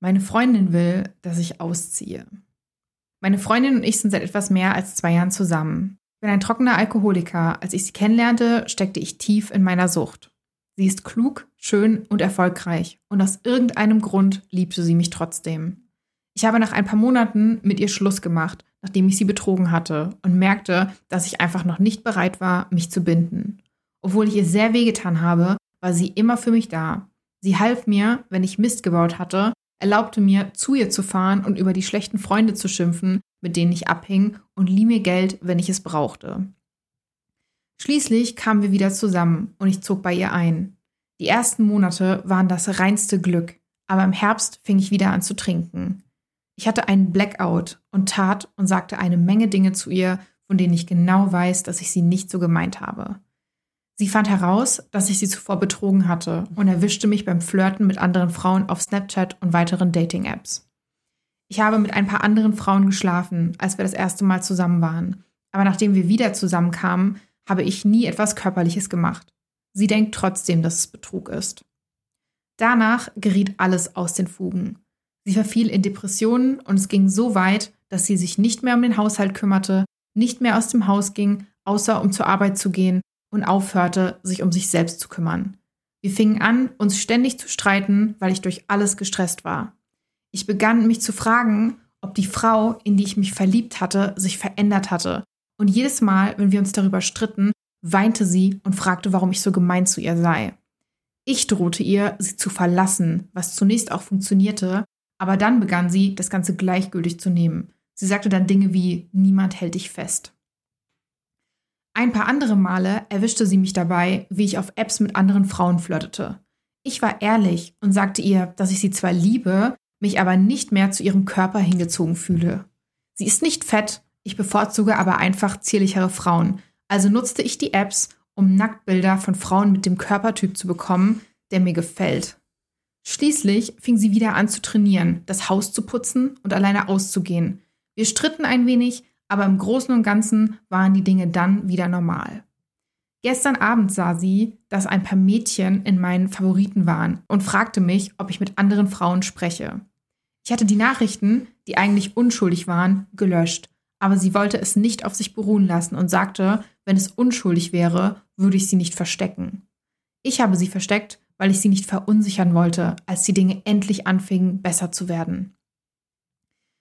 Meine Freundin will, dass ich ausziehe. Meine Freundin und ich sind seit etwas mehr als zwei Jahren zusammen. Ich bin ein trockener Alkoholiker. Als ich sie kennenlernte, steckte ich tief in meiner Sucht. Sie ist klug, schön und erfolgreich und aus irgendeinem Grund liebte sie mich trotzdem. Ich habe nach ein paar Monaten mit ihr Schluss gemacht, nachdem ich sie betrogen hatte und merkte, dass ich einfach noch nicht bereit war, mich zu binden. Obwohl ich ihr sehr wehgetan habe, war sie immer für mich da. Sie half mir, wenn ich Mist gebaut hatte, erlaubte mir, zu ihr zu fahren und über die schlechten Freunde zu schimpfen, mit denen ich abhing, und lieh mir Geld, wenn ich es brauchte. Schließlich kamen wir wieder zusammen und ich zog bei ihr ein. Die ersten Monate waren das reinste Glück, aber im Herbst fing ich wieder an zu trinken. Ich hatte einen Blackout und tat und sagte eine Menge Dinge zu ihr, von denen ich genau weiß, dass ich sie nicht so gemeint habe. Sie fand heraus, dass ich sie zuvor betrogen hatte und erwischte mich beim Flirten mit anderen Frauen auf Snapchat und weiteren Dating-Apps. Ich habe mit ein paar anderen Frauen geschlafen, als wir das erste Mal zusammen waren. Aber nachdem wir wieder zusammenkamen, habe ich nie etwas Körperliches gemacht. Sie denkt trotzdem, dass es Betrug ist. Danach geriet alles aus den Fugen. Sie verfiel in Depressionen und es ging so weit, dass sie sich nicht mehr um den Haushalt kümmerte, nicht mehr aus dem Haus ging, außer um zur Arbeit zu gehen und aufhörte, sich um sich selbst zu kümmern. Wir fingen an, uns ständig zu streiten, weil ich durch alles gestresst war. Ich begann mich zu fragen, ob die Frau, in die ich mich verliebt hatte, sich verändert hatte und jedes Mal, wenn wir uns darüber stritten, weinte sie und fragte, warum ich so gemein zu ihr sei. Ich drohte ihr, sie zu verlassen, was zunächst auch funktionierte, aber dann begann sie, das Ganze gleichgültig zu nehmen. Sie sagte dann Dinge wie Niemand hält dich fest. Ein paar andere Male erwischte sie mich dabei, wie ich auf Apps mit anderen Frauen flirtete. Ich war ehrlich und sagte ihr, dass ich sie zwar liebe, mich aber nicht mehr zu ihrem Körper hingezogen fühle. Sie ist nicht fett ich bevorzuge aber einfach zierlichere Frauen. Also nutzte ich die Apps, um Nacktbilder von Frauen mit dem Körpertyp zu bekommen, der mir gefällt. Schließlich fing sie wieder an zu trainieren, das Haus zu putzen und alleine auszugehen. Wir stritten ein wenig, aber im Großen und Ganzen waren die Dinge dann wieder normal. Gestern Abend sah sie, dass ein paar Mädchen in meinen Favoriten waren und fragte mich, ob ich mit anderen Frauen spreche. Ich hatte die Nachrichten, die eigentlich unschuldig waren, gelöscht aber sie wollte es nicht auf sich beruhen lassen und sagte, wenn es unschuldig wäre, würde ich sie nicht verstecken. Ich habe sie versteckt, weil ich sie nicht verunsichern wollte, als die Dinge endlich anfingen, besser zu werden.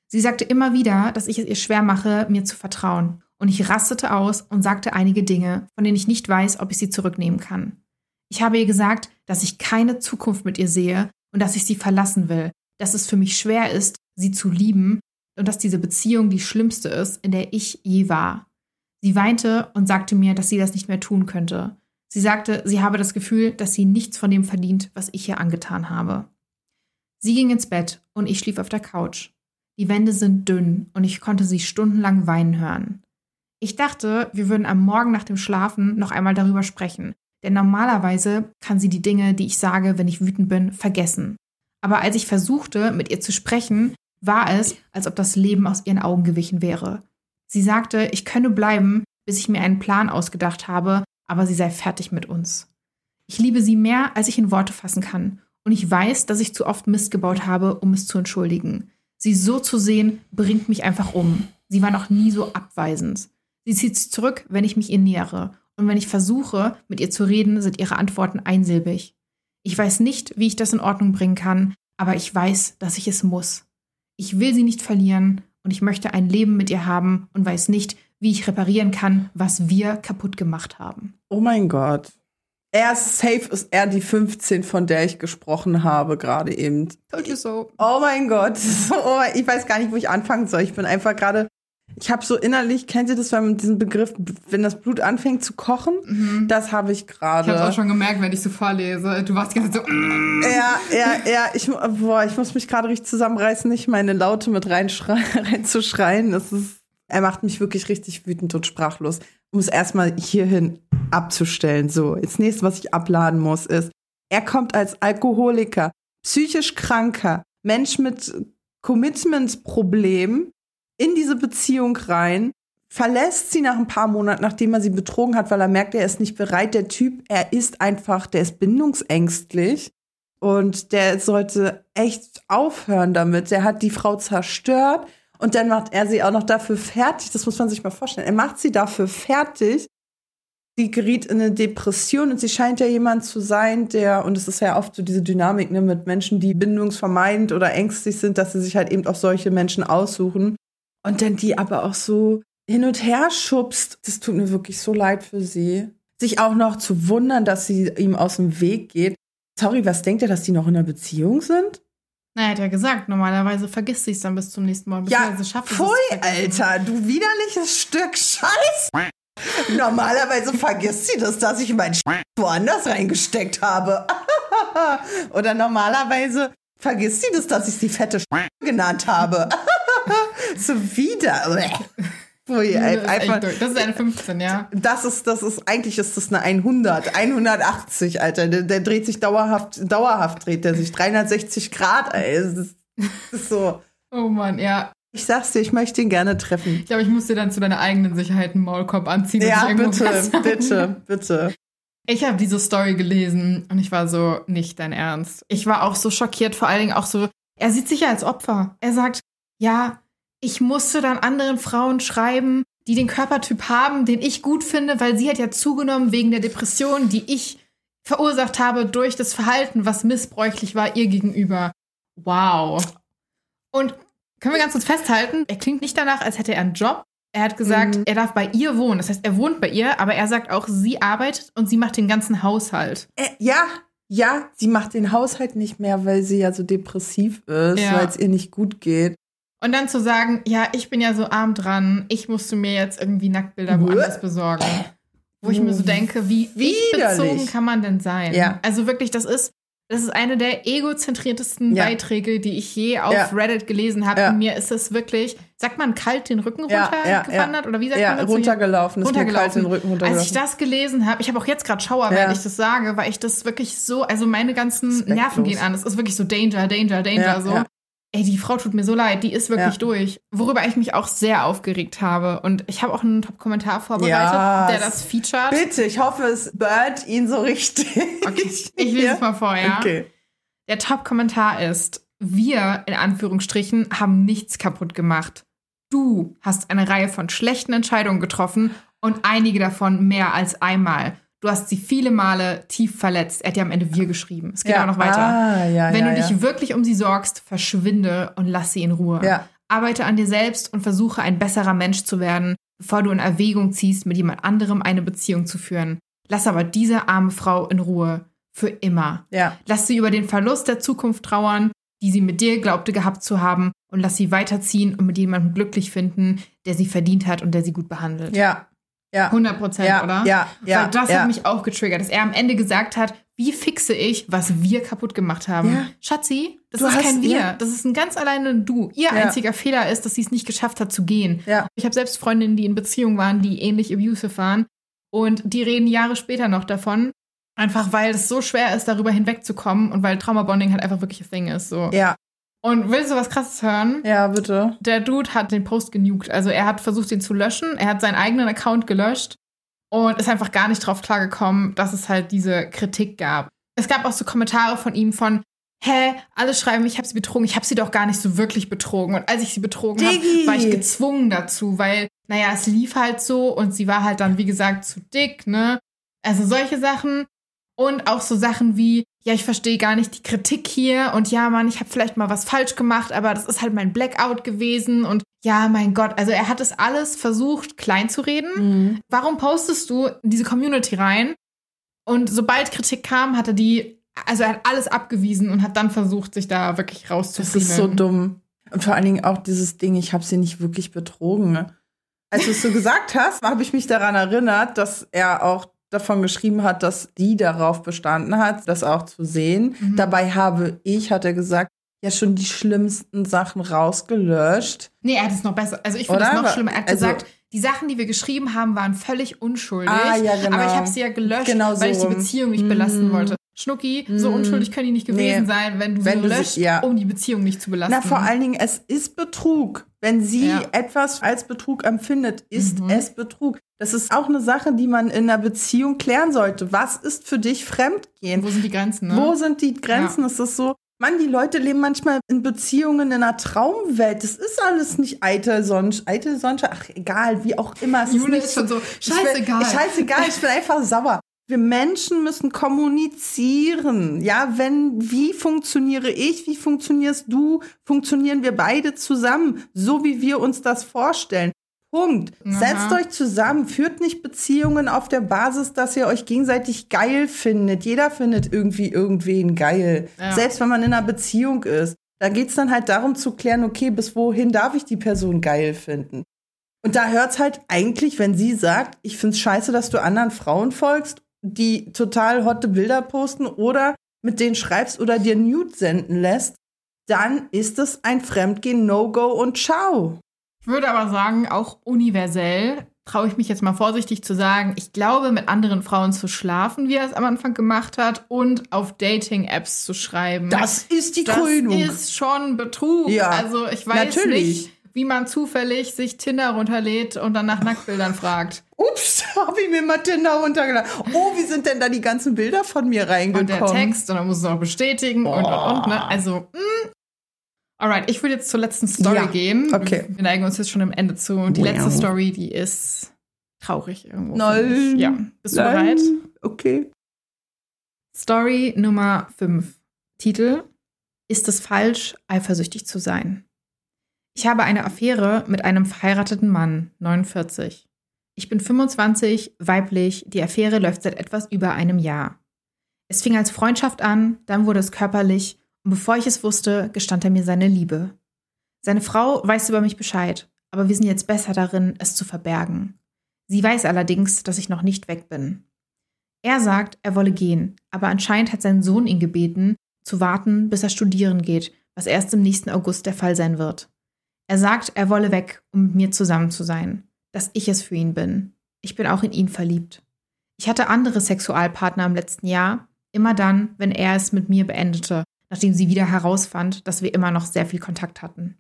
Sie sagte immer wieder, dass ich es ihr schwer mache, mir zu vertrauen, und ich rastete aus und sagte einige Dinge, von denen ich nicht weiß, ob ich sie zurücknehmen kann. Ich habe ihr gesagt, dass ich keine Zukunft mit ihr sehe und dass ich sie verlassen will, dass es für mich schwer ist, sie zu lieben und dass diese Beziehung die schlimmste ist, in der ich je war. Sie weinte und sagte mir, dass sie das nicht mehr tun könnte. Sie sagte, sie habe das Gefühl, dass sie nichts von dem verdient, was ich ihr angetan habe. Sie ging ins Bett und ich schlief auf der Couch. Die Wände sind dünn und ich konnte sie stundenlang weinen hören. Ich dachte, wir würden am Morgen nach dem Schlafen noch einmal darüber sprechen, denn normalerweise kann sie die Dinge, die ich sage, wenn ich wütend bin, vergessen. Aber als ich versuchte, mit ihr zu sprechen, war es, als ob das Leben aus ihren Augen gewichen wäre. Sie sagte, ich könne bleiben, bis ich mir einen Plan ausgedacht habe, aber sie sei fertig mit uns. Ich liebe sie mehr, als ich in Worte fassen kann. Und ich weiß, dass ich zu oft Mist gebaut habe, um es zu entschuldigen. Sie so zu sehen, bringt mich einfach um. Sie war noch nie so abweisend. Sie zieht sich zurück, wenn ich mich ihr nähere. Und wenn ich versuche, mit ihr zu reden, sind ihre Antworten einsilbig. Ich weiß nicht, wie ich das in Ordnung bringen kann, aber ich weiß, dass ich es muss. Ich will sie nicht verlieren und ich möchte ein Leben mit ihr haben und weiß nicht, wie ich reparieren kann, was wir kaputt gemacht haben. Oh mein Gott. Er ist safe, ist er die 15, von der ich gesprochen habe, gerade eben. Told you so. Oh mein Gott. Oh, ich weiß gar nicht, wo ich anfangen soll. Ich bin einfach gerade. Ich habe so innerlich, kennt ihr das, wenn man diesen Begriff, wenn das Blut anfängt zu kochen? Mhm. Das habe ich gerade. Ich habe auch schon gemerkt, wenn ich so vorlese. Du warst Zeit so. Mm. Ja, ja, ja. Ich, boah, ich muss mich gerade richtig zusammenreißen, nicht meine Laute mit reinzuschreien. Das ist, er macht mich wirklich richtig wütend und sprachlos um es erstmal hierhin abzustellen. So, das nächste, was ich abladen muss, ist, er kommt als Alkoholiker, psychisch kranker, Mensch mit Commitment-Problemen in diese Beziehung rein, verlässt sie nach ein paar Monaten, nachdem er sie betrogen hat, weil er merkt, er ist nicht bereit. Der Typ, er ist einfach, der ist bindungsängstlich und der sollte echt aufhören damit. Der hat die Frau zerstört und dann macht er sie auch noch dafür fertig. Das muss man sich mal vorstellen. Er macht sie dafür fertig. Sie geriet in eine Depression und sie scheint ja jemand zu sein, der, und es ist ja oft so diese Dynamik ne, mit Menschen, die bindungsvermeidend oder ängstlich sind, dass sie sich halt eben auch solche Menschen aussuchen. Und dann die aber auch so hin und her schubst. Das tut mir wirklich so leid für sie. Sich auch noch zu wundern, dass sie ihm aus dem Weg geht. Sorry, was denkt ihr, dass die noch in einer Beziehung sind? Na, er hat ja gesagt, normalerweise vergisst sie es dann bis zum nächsten Mal. Ja, pfui, Alter, du widerliches Stück Scheiß. Normalerweise vergisst sie das, dass ich mein Sch woanders reingesteckt habe. Oder normalerweise vergisst sie das, dass ich sie fette Sch genannt habe. so wieder. Ui, das, einfach, ist das ist eine 15, ja. Das ist, das ist, eigentlich ist das eine 100, 180, Alter. Der, der dreht sich dauerhaft, dauerhaft dreht der sich 360 Grad, ey. Das ist, das ist so. Oh Mann, ja. Ich sag's dir, ich möchte ihn gerne treffen. Ich glaube, ich muss dir dann zu deiner eigenen Sicherheit einen Maulkorb anziehen. Ja, bitte, bitte, bitte. Ich habe diese Story gelesen und ich war so, nicht dein Ernst. Ich war auch so schockiert, vor allen Dingen auch so, er sieht sich ja als Opfer. Er sagt, ja, ich musste dann anderen Frauen schreiben, die den Körpertyp haben, den ich gut finde, weil sie hat ja zugenommen wegen der Depression, die ich verursacht habe durch das Verhalten, was missbräuchlich war ihr gegenüber. Wow. Und können wir ganz kurz festhalten, er klingt nicht danach, als hätte er einen Job. Er hat gesagt, mhm. er darf bei ihr wohnen. Das heißt, er wohnt bei ihr, aber er sagt auch, sie arbeitet und sie macht den ganzen Haushalt. Äh, ja, ja, sie macht den Haushalt nicht mehr, weil sie ja so depressiv ist, ja. weil es ihr nicht gut geht. Und dann zu sagen, ja, ich bin ja so arm dran, ich musste mir jetzt irgendwie Nacktbilder woanders besorgen. Wo ich mir so denke, wie bezogen kann man denn sein? Ja. Also wirklich, das ist, das ist eine der egozentriertesten ja. Beiträge, die ich je auf ja. Reddit gelesen habe. Ja. mir ist es wirklich, sagt man, kalt den Rücken runtergewandert? Oder wie sagt man das? runtergelaufen. runtergelaufen. Ist kalt den Rücken runtergelaufen. Als ich das gelesen habe, ich habe auch jetzt gerade Schauer, wenn ich das sage, weil ich das wirklich so, also meine ganzen Respektlos. Nerven gehen an. Es ist wirklich so Danger, Danger, Danger, so. Ey, die Frau tut mir so leid, die ist wirklich ja. durch. Worüber ich mich auch sehr aufgeregt habe. Und ich habe auch einen Top-Kommentar vorbereitet, ja, der das featured. Bitte, ich hoffe, es bird ihn so richtig. Okay, ich lese es mal vor, ja. Okay. Der Top-Kommentar ist, wir, in Anführungsstrichen, haben nichts kaputt gemacht. Du hast eine Reihe von schlechten Entscheidungen getroffen und einige davon mehr als einmal. Du hast sie viele Male tief verletzt. Er hat ja am Ende wir geschrieben. Es geht ja. auch noch weiter. Ah, ja, Wenn ja, du dich wirklich um sie sorgst, verschwinde und lass sie in Ruhe. Arbeite an dir selbst und versuche ein besserer Mensch zu werden, bevor du in Erwägung ziehst, mit jemand anderem eine Beziehung zu führen. Lass aber diese arme Frau in Ruhe. Für immer. Lass sie über den Verlust der Zukunft trauern, die sie mit dir glaubte gehabt zu haben, und lass sie weiterziehen und mit jemandem glücklich finden, der sie verdient hat und der sie gut behandelt. Ja, ja. 100 Prozent, ja, oder? Ja, ja. Weil das ja. hat mich auch getriggert, dass er am Ende gesagt hat, wie fixe ich, was wir kaputt gemacht haben. Ja. Schatzi, das du ist kein Wir. Ja. Das ist ein ganz alleine Du. Ihr einziger Fehler ist, dass sie es nicht geschafft hat zu gehen. Ich habe selbst Freundinnen, die in Beziehungen waren, die ähnlich abusive waren. Und die reden Jahre später noch davon. Einfach weil es so schwer ist, darüber hinwegzukommen und weil Traumabonding halt einfach wirklich ein Thing ist. So. Ja. Und willst du was krasses hören? Ja, bitte. Der Dude hat den Post genugt. Also er hat versucht, ihn zu löschen. Er hat seinen eigenen Account gelöscht und ist einfach gar nicht drauf klargekommen, dass es halt diese Kritik gab. Es gab auch so Kommentare von ihm von, hä, alle schreiben, ich habe sie betrogen. Ich habe sie doch gar nicht so wirklich betrogen. Und als ich sie betrogen habe, war ich gezwungen dazu, weil, naja, es lief halt so und sie war halt dann, wie gesagt, zu dick, ne? Also solche Sachen. Und auch so Sachen wie, ja, ich verstehe gar nicht die Kritik hier und ja, Mann, ich habe vielleicht mal was falsch gemacht, aber das ist halt mein Blackout gewesen und ja, mein Gott, also er hat es alles versucht, klein zu reden. Mhm. Warum postest du in diese Community rein? Und sobald Kritik kam, hat er die, also er hat alles abgewiesen und hat dann versucht, sich da wirklich rauszuziehen. Das ist so dumm. Und vor allen Dingen auch dieses Ding, ich habe sie nicht wirklich betrogen. Als du es so gesagt hast, habe ich mich daran erinnert, dass er auch davon geschrieben hat, dass die darauf bestanden hat, das auch zu sehen. Mhm. Dabei habe ich, hat er gesagt, ja schon die schlimmsten Sachen rausgelöscht. Nee, er hat es noch besser. Also ich finde es noch schlimmer. Er hat also, gesagt, die Sachen, die wir geschrieben haben, waren völlig unschuldig. Ah, ja, genau. Aber ich habe sie ja gelöscht, genau so. weil ich die Beziehung nicht belasten mm. wollte. Schnucki, mm. so mhm. unschuldig können die nicht gewesen nee. sein, wenn du wenn sie löscht, sie, ja. um die Beziehung nicht zu belasten. Na, vor allen Dingen, es ist Betrug. Wenn sie ja. etwas als Betrug empfindet, ist mhm. es Betrug. Das ist auch eine Sache, die man in einer Beziehung klären sollte. Was ist für dich Fremdgehen? Wo sind die Grenzen? Ne? Wo sind die Grenzen? Ja. Es ist so, Mann, die Leute leben manchmal in Beziehungen in einer Traumwelt. Das ist alles nicht eitel Sonsch, eitel Sonsch, ach egal, wie auch immer. Es Jule ist, ist schon so, scheißegal. Ich bin, scheißegal, ich bin einfach sauer. Wir Menschen müssen kommunizieren. Ja, wenn, wie funktioniere ich, wie funktionierst du, funktionieren wir beide zusammen, so wie wir uns das vorstellen. Punkt. Aha. Setzt euch zusammen, führt nicht Beziehungen auf der Basis, dass ihr euch gegenseitig geil findet. Jeder findet irgendwie irgendwen geil. Ja. Selbst wenn man in einer Beziehung ist. Da geht's dann halt darum zu klären, okay, bis wohin darf ich die Person geil finden? Und da hört's halt eigentlich, wenn sie sagt, ich find's scheiße, dass du anderen Frauen folgst, die total hotte Bilder posten oder mit denen schreibst oder dir Nude senden lässt, dann ist es ein Fremdgehen, No-Go und Ciao. Ich würde aber sagen, auch universell traue ich mich jetzt mal vorsichtig zu sagen, ich glaube, mit anderen Frauen zu schlafen, wie er es am Anfang gemacht hat, und auf Dating-Apps zu schreiben. Das ist die Krönung. Das ist schon Betrug. Ja, also ich weiß natürlich. nicht, wie man zufällig sich Tinder runterlädt und dann nach Nacktbildern fragt. Ups, habe ich mir mal Tinder runtergeladen. Oh, wie sind denn da die ganzen Bilder von mir reingekommen? Und der Text, und dann muss es auch bestätigen oh. und und und. Ne? Also, mh, hm, Alright, ich würde jetzt zur letzten Story ja, gehen. Okay. Wir neigen uns jetzt schon am Ende zu. Und die wow. letzte Story, die ist traurig irgendwo. Nein. Ja. Bist du Nein. bereit? Okay. Story Nummer 5. Titel: Ist es falsch, eifersüchtig zu sein? Ich habe eine Affäre mit einem verheirateten Mann, 49. Ich bin 25, weiblich, die Affäre läuft seit etwas über einem Jahr. Es fing als Freundschaft an, dann wurde es körperlich und bevor ich es wusste, gestand er mir seine Liebe. Seine Frau weiß über mich Bescheid, aber wir sind jetzt besser darin, es zu verbergen. Sie weiß allerdings, dass ich noch nicht weg bin. Er sagt, er wolle gehen, aber anscheinend hat sein Sohn ihn gebeten, zu warten, bis er studieren geht, was erst im nächsten August der Fall sein wird. Er sagt, er wolle weg, um mit mir zusammen zu sein, dass ich es für ihn bin. Ich bin auch in ihn verliebt. Ich hatte andere Sexualpartner im letzten Jahr, immer dann, wenn er es mit mir beendete nachdem sie wieder herausfand, dass wir immer noch sehr viel Kontakt hatten.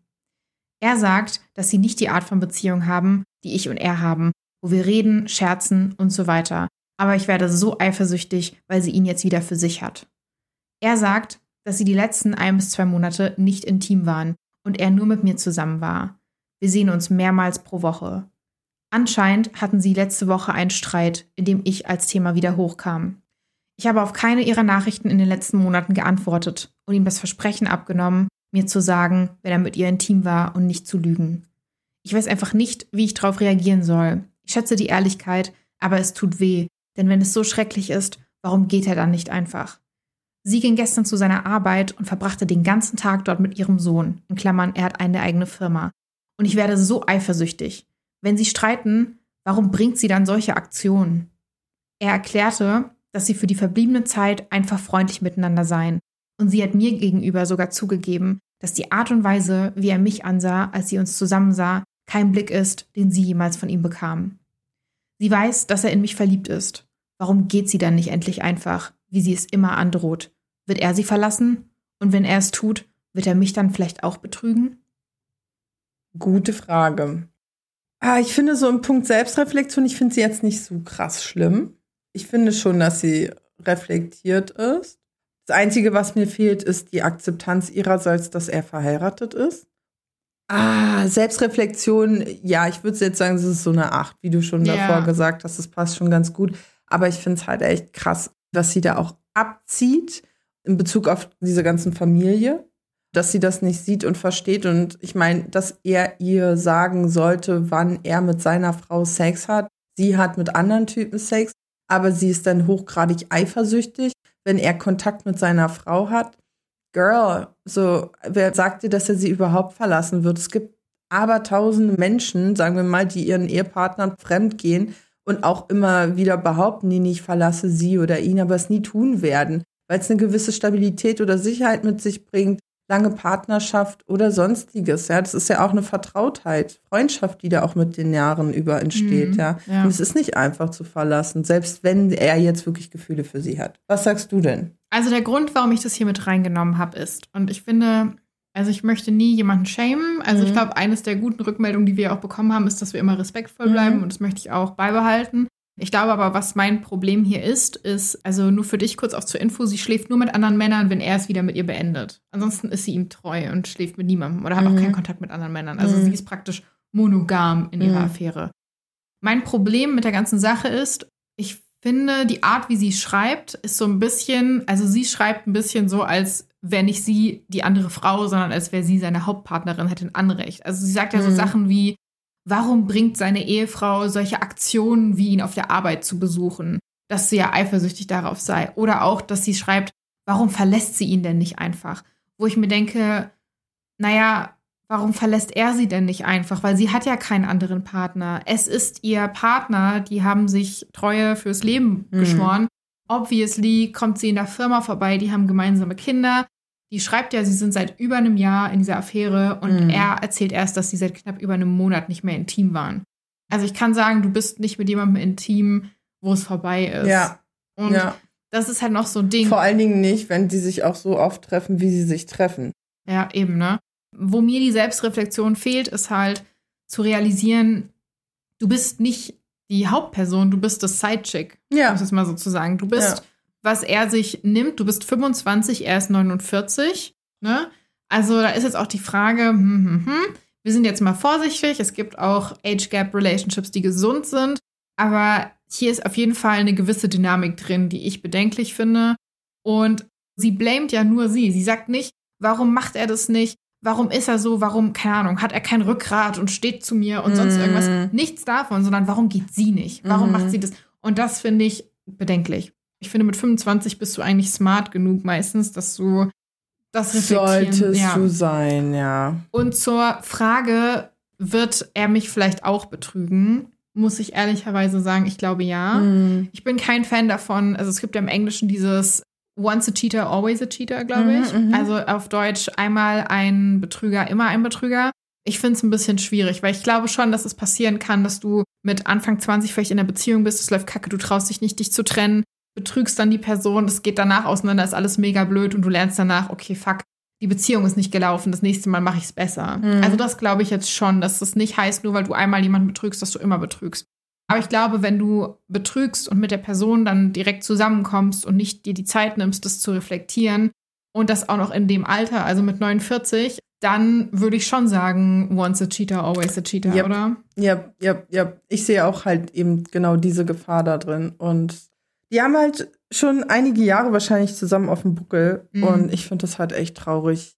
Er sagt, dass sie nicht die Art von Beziehung haben, die ich und er haben, wo wir reden, scherzen und so weiter. Aber ich werde so eifersüchtig, weil sie ihn jetzt wieder für sich hat. Er sagt, dass sie die letzten ein bis zwei Monate nicht intim waren und er nur mit mir zusammen war. Wir sehen uns mehrmals pro Woche. Anscheinend hatten sie letzte Woche einen Streit, in dem ich als Thema wieder hochkam. Ich habe auf keine ihrer Nachrichten in den letzten Monaten geantwortet und ihm das Versprechen abgenommen, mir zu sagen, wenn er mit ihr intim war und nicht zu lügen. Ich weiß einfach nicht, wie ich darauf reagieren soll. Ich schätze die Ehrlichkeit, aber es tut weh, denn wenn es so schrecklich ist, warum geht er dann nicht einfach? Sie ging gestern zu seiner Arbeit und verbrachte den ganzen Tag dort mit ihrem Sohn. In Klammern, er hat eine eigene Firma. Und ich werde so eifersüchtig. Wenn sie streiten, warum bringt sie dann solche Aktionen? Er erklärte, dass sie für die verbliebene Zeit einfach freundlich miteinander seien. Und sie hat mir gegenüber sogar zugegeben, dass die Art und Weise, wie er mich ansah, als sie uns zusammensah, kein Blick ist, den sie jemals von ihm bekam. Sie weiß, dass er in mich verliebt ist. Warum geht sie dann nicht endlich einfach, wie sie es immer androht? Wird er sie verlassen? Und wenn er es tut, wird er mich dann vielleicht auch betrügen? Gute Frage. Ah, ich finde so im Punkt Selbstreflexion, ich finde sie jetzt nicht so krass schlimm. Ich finde schon, dass sie reflektiert ist. Das Einzige, was mir fehlt, ist die Akzeptanz ihrerseits, dass er verheiratet ist. Ah, Selbstreflexion, ja, ich würde jetzt sagen, es ist so eine Acht, wie du schon Ja. davor gesagt hast, das passt schon ganz gut. Aber ich finde es halt echt krass, dass sie da auch abzieht in Bezug auf diese ganzen Familie, dass sie das nicht sieht und versteht. Und ich meine, dass er ihr sagen sollte, wann er mit seiner Frau Sex hat. Sie hat mit anderen Typen Sex, aber sie ist dann hochgradig eifersüchtig, wenn er Kontakt mit seiner Frau hat. Girl, so, wer sagt dir, dass er sie überhaupt verlassen wird? Es gibt aber tausende Menschen, sagen wir mal, die ihren Ehepartnern fremdgehen und auch immer wieder behaupten, die nicht verlasse sie oder ihn, aber es nie tun werden, weil es eine gewisse Stabilität oder Sicherheit mit sich bringt, lange Partnerschaft oder sonstiges. Ja, das ist ja auch eine Vertrautheit, Freundschaft, die da auch mit den Jahren über entsteht. Mhm, ja. ja. und es ist nicht einfach zu verlassen, selbst wenn er jetzt wirklich Gefühle für sie hat. Was sagst du denn? Also der Grund, warum ich das hier mit reingenommen habe, ist, und ich finde, also ich möchte nie jemanden shamen. Also ich Mhm. glaube, eines der guten Rückmeldungen, die wir auch bekommen haben, ist, dass wir immer respektvoll Mhm. bleiben und das möchte ich auch beibehalten. Ich glaube aber, was mein Problem hier ist, ist, also nur für dich kurz auch zur Info, sie schläft nur mit anderen Männern, wenn er es wieder mit ihr beendet. Ansonsten ist sie ihm treu und schläft mit niemandem oder hat auch Mhm. keinen Kontakt mit anderen Männern. Also Mhm. sie ist praktisch monogam in ihrer Mhm. Affäre. Mein Problem mit der ganzen Sache ist, ich finde, die Art, wie sie schreibt, ist so ein bisschen, also sie schreibt ein bisschen so, als wäre nicht sie die andere Frau, sondern als wäre sie seine Hauptpartnerin, hätte ein Anrecht. Also sie sagt ja so Mhm. Sachen wie, warum bringt seine Ehefrau solche Aktionen wie ihn auf der Arbeit zu besuchen, dass sie ja eifersüchtig darauf sei. Oder auch, dass sie schreibt, warum verlässt sie ihn denn nicht einfach? Wo ich mir denke, naja, warum verlässt er sie denn nicht einfach? Weil sie hat ja keinen anderen Partner. Es ist ihr Partner, die haben sich Treue fürs Leben Mhm. geschworen. Obviously kommt sie in der Firma vorbei, die haben gemeinsame Kinder. Die schreibt ja, sie sind seit über einem Jahr in dieser Affäre und Mhm. er erzählt erst, dass sie seit knapp über einem Monat nicht mehr intim waren. Also ich kann sagen, du bist nicht mit jemandem intim, wo es vorbei ist. Ja, Und ja. das ist halt noch so ein Ding. Vor allen Dingen nicht, wenn die sich auch so oft treffen, wie sie sich treffen. Ja, eben, ne? Wo mir die Selbstreflexion fehlt, ist halt zu realisieren, du bist nicht die Hauptperson, du bist das Sidechick, Ja. um es mal so zu sagen. Du bist, Ja. Was er sich nimmt, du bist 25, er ist 49, ne? Also da ist jetzt auch die Frage, hm, hm, hm. wir sind jetzt mal vorsichtig, es gibt auch Age-Gap-Relationships, die gesund sind, aber hier ist auf jeden Fall eine gewisse Dynamik drin, die ich bedenklich finde. Und sie blamet ja nur sie. Sie sagt nicht, warum macht er das nicht? Warum ist er so? Warum, keine Ahnung, hat er kein Rückgrat und steht zu mir und sonst Mhm. irgendwas? Nichts davon, sondern warum geht sie nicht? Warum Mhm. macht sie das? Und das finde ich bedenklich. Ich finde, mit 25 bist du eigentlich smart genug meistens, dass du das. Solltest ja. du sein, ja. Und zur Frage, wird er mich vielleicht auch betrügen? Muss ich ehrlicherweise sagen, ich glaube ja. Mhm. Ich bin kein Fan davon. Also es gibt ja im Englischen dieses Once a cheater, always a cheater, glaube Mhm, ich. mhm. Also auf Deutsch einmal ein Betrüger, immer ein Betrüger. Ich finde es ein bisschen schwierig, weil ich glaube schon, dass es passieren kann, dass du mit Anfang 20 vielleicht in einer Beziehung bist, es läuft kacke, du traust dich nicht, dich zu trennen, betrügst dann die Person, das geht danach auseinander, ist alles mega blöd und du lernst danach, okay, fuck, die Beziehung ist nicht gelaufen, das nächste Mal mache ich es besser. Mhm. Also das glaube ich jetzt schon, dass das nicht heißt, nur weil du einmal jemanden betrügst, dass du immer betrügst. Aber ich glaube, wenn du betrügst und mit der Person dann direkt zusammenkommst und nicht dir die Zeit nimmst, das zu reflektieren und das auch noch in dem Alter, also mit 49, dann würde ich schon sagen, once a cheater, always a cheater, Yep. oder? Ja, ja, ja. Ich sehe auch halt eben genau diese Gefahr da drin. Und die haben halt schon einige Jahre wahrscheinlich zusammen auf dem Buckel. Mhm. Und ich finde das halt echt traurig.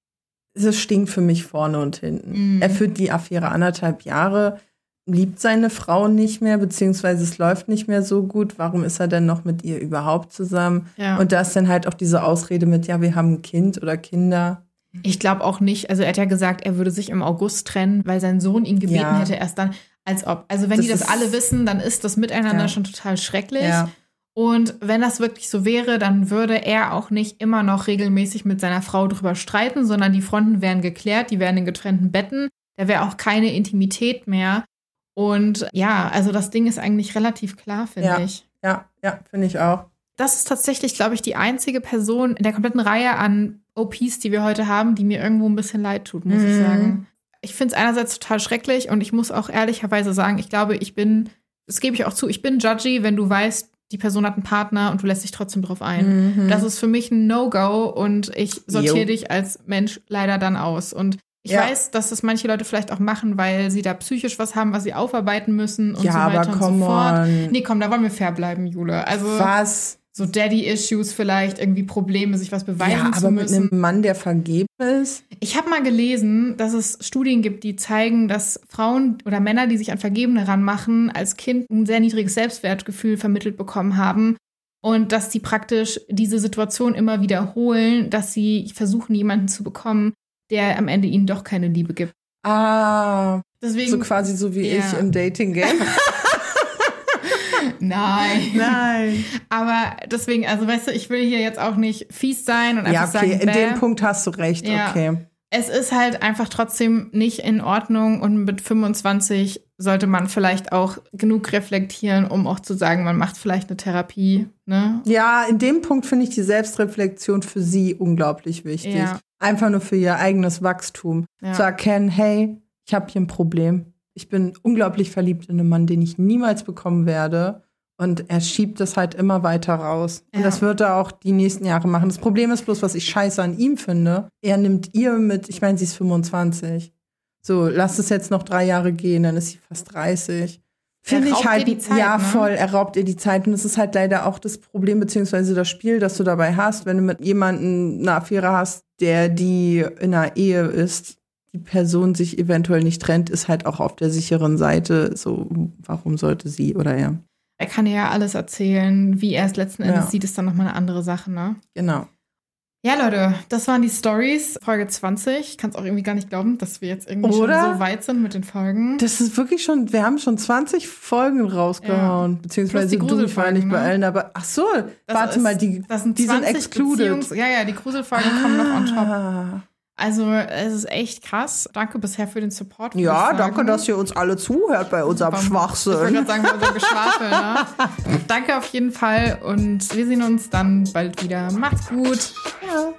Es stinkt für mich vorne und hinten. Mhm. Er führt die Affäre anderthalb Jahre, liebt seine Frau nicht mehr, beziehungsweise es läuft nicht mehr so gut. Warum ist er denn noch mit ihr überhaupt zusammen? Ja. Und da ist dann halt auch diese Ausrede mit, ja, wir haben ein Kind oder Kinder. Ich glaube auch nicht. Also er hat ja gesagt, er würde sich im August trennen, weil sein Sohn ihn gebeten Ja. hätte, erst dann, als ob. Also wenn Das die das alle wissen, dann ist das Miteinander Ja. schon total schrecklich. Ja. Und wenn das wirklich so wäre, dann würde er auch nicht immer noch regelmäßig mit seiner Frau drüber streiten, sondern die Fronten wären geklärt, die wären in getrennten Betten, da wäre auch keine Intimität mehr. Und ja, also das Ding ist eigentlich relativ klar, finde Ja. ich. Ja, ja, finde ich auch. Das ist tatsächlich, glaube ich, die einzige Person in der kompletten Reihe an OPs, die wir heute haben, die mir irgendwo ein bisschen leid tut, muss ich Mhm. sagen. Ich finde es einerseits total schrecklich und ich muss auch ehrlicherweise sagen, ich glaube, ich bin, das gebe ich auch zu, ich bin judgy, wenn du weißt, die Person hat einen Partner und du lässt dich trotzdem drauf ein. Mhm. Das ist für mich ein No-Go und ich sortiere dich als Mensch leider dann aus. Und ich Ja. weiß, dass das manche Leute vielleicht auch machen, weil sie da psychisch was haben, was sie aufarbeiten müssen und ja, so weiter aber und so fort. on. Nee, komm, da wollen wir fair bleiben, Jule. Also Was? So Daddy-Issues vielleicht, irgendwie Probleme, sich was beweisen Ja, zu aber mit müssen. einem Mann, der vergeben ist. Ich habe mal gelesen, dass es Studien gibt, die zeigen, dass Frauen oder Männer, die sich an Vergebene ranmachen, als Kind ein sehr niedriges Selbstwertgefühl vermittelt bekommen haben. Und dass die praktisch diese Situation immer wiederholen, dass sie versuchen, jemanden zu bekommen, der am Ende ihnen doch keine Liebe gibt. Ah, Deswegen. so quasi so wie Ja. ich im Dating-Game. Nein. Nein. Aber deswegen, also weißt du, ich will hier jetzt auch nicht fies sein und Ja, einfach okay, sagen, in dem. Punkt hast du recht, Ja. okay. es ist halt einfach trotzdem nicht in Ordnung und mit 25 sollte man vielleicht auch genug reflektieren, um auch zu sagen, man macht vielleicht eine Therapie. Ne? Ja, in dem Punkt finde ich die Selbstreflexion für sie unglaublich wichtig. Ja. Einfach nur für ihr eigenes Wachstum. Ja. Zu erkennen, hey, ich habe hier ein Problem. Ich bin unglaublich verliebt in einen Mann, den ich niemals bekommen werde. Und er schiebt das halt immer weiter raus. Und Ja. das wird er auch die nächsten Jahre machen. Das Problem ist bloß, was ich scheiße an ihm finde. Er nimmt ihr mit, ich meine, sie ist 25. So, lasst es jetzt noch drei Jahre gehen, dann ist sie fast 30. Finde ich halt, die Zeit, ja, ne? voll, er raubt ihr die Zeit. Und das ist halt leider auch das Problem, beziehungsweise das Spiel, das du dabei hast, wenn du mit jemandem eine Affäre hast, der die in einer Ehe ist, die Person sich eventuell nicht trennt, ist halt auch auf der sicheren Seite. So, warum sollte sie oder er? Er kann ja alles erzählen, wie er es letzten Endes Ja. sieht, ist dann nochmal eine andere Sache, ne? Genau. Ja, Leute, das waren die Stories, Folge 20. Ich kann es auch irgendwie gar nicht glauben, dass wir jetzt irgendwie Oder? schon so weit sind mit den Folgen. Das ist wirklich schon, wir haben schon 20 Folgen rausgehauen. Beziehungsweise Plus die du, ich war nicht Gruselfolgen, bei ne? allen, aber ach so, Das warte ist- mal, die, das sind die sind 20 excluded. Ja, ja, die Gruselfolgen kommen noch on top. Also, es ist echt krass. Danke bisher für den Support. Ja, danke, dass ihr uns alle zuhört bei unserem Beim- Ich wollte Schwachsinn. gerade sagen, bei unserem Geschwafel. Ne? Danke auf jeden Fall und wir sehen uns dann bald wieder. Macht's gut. Ja.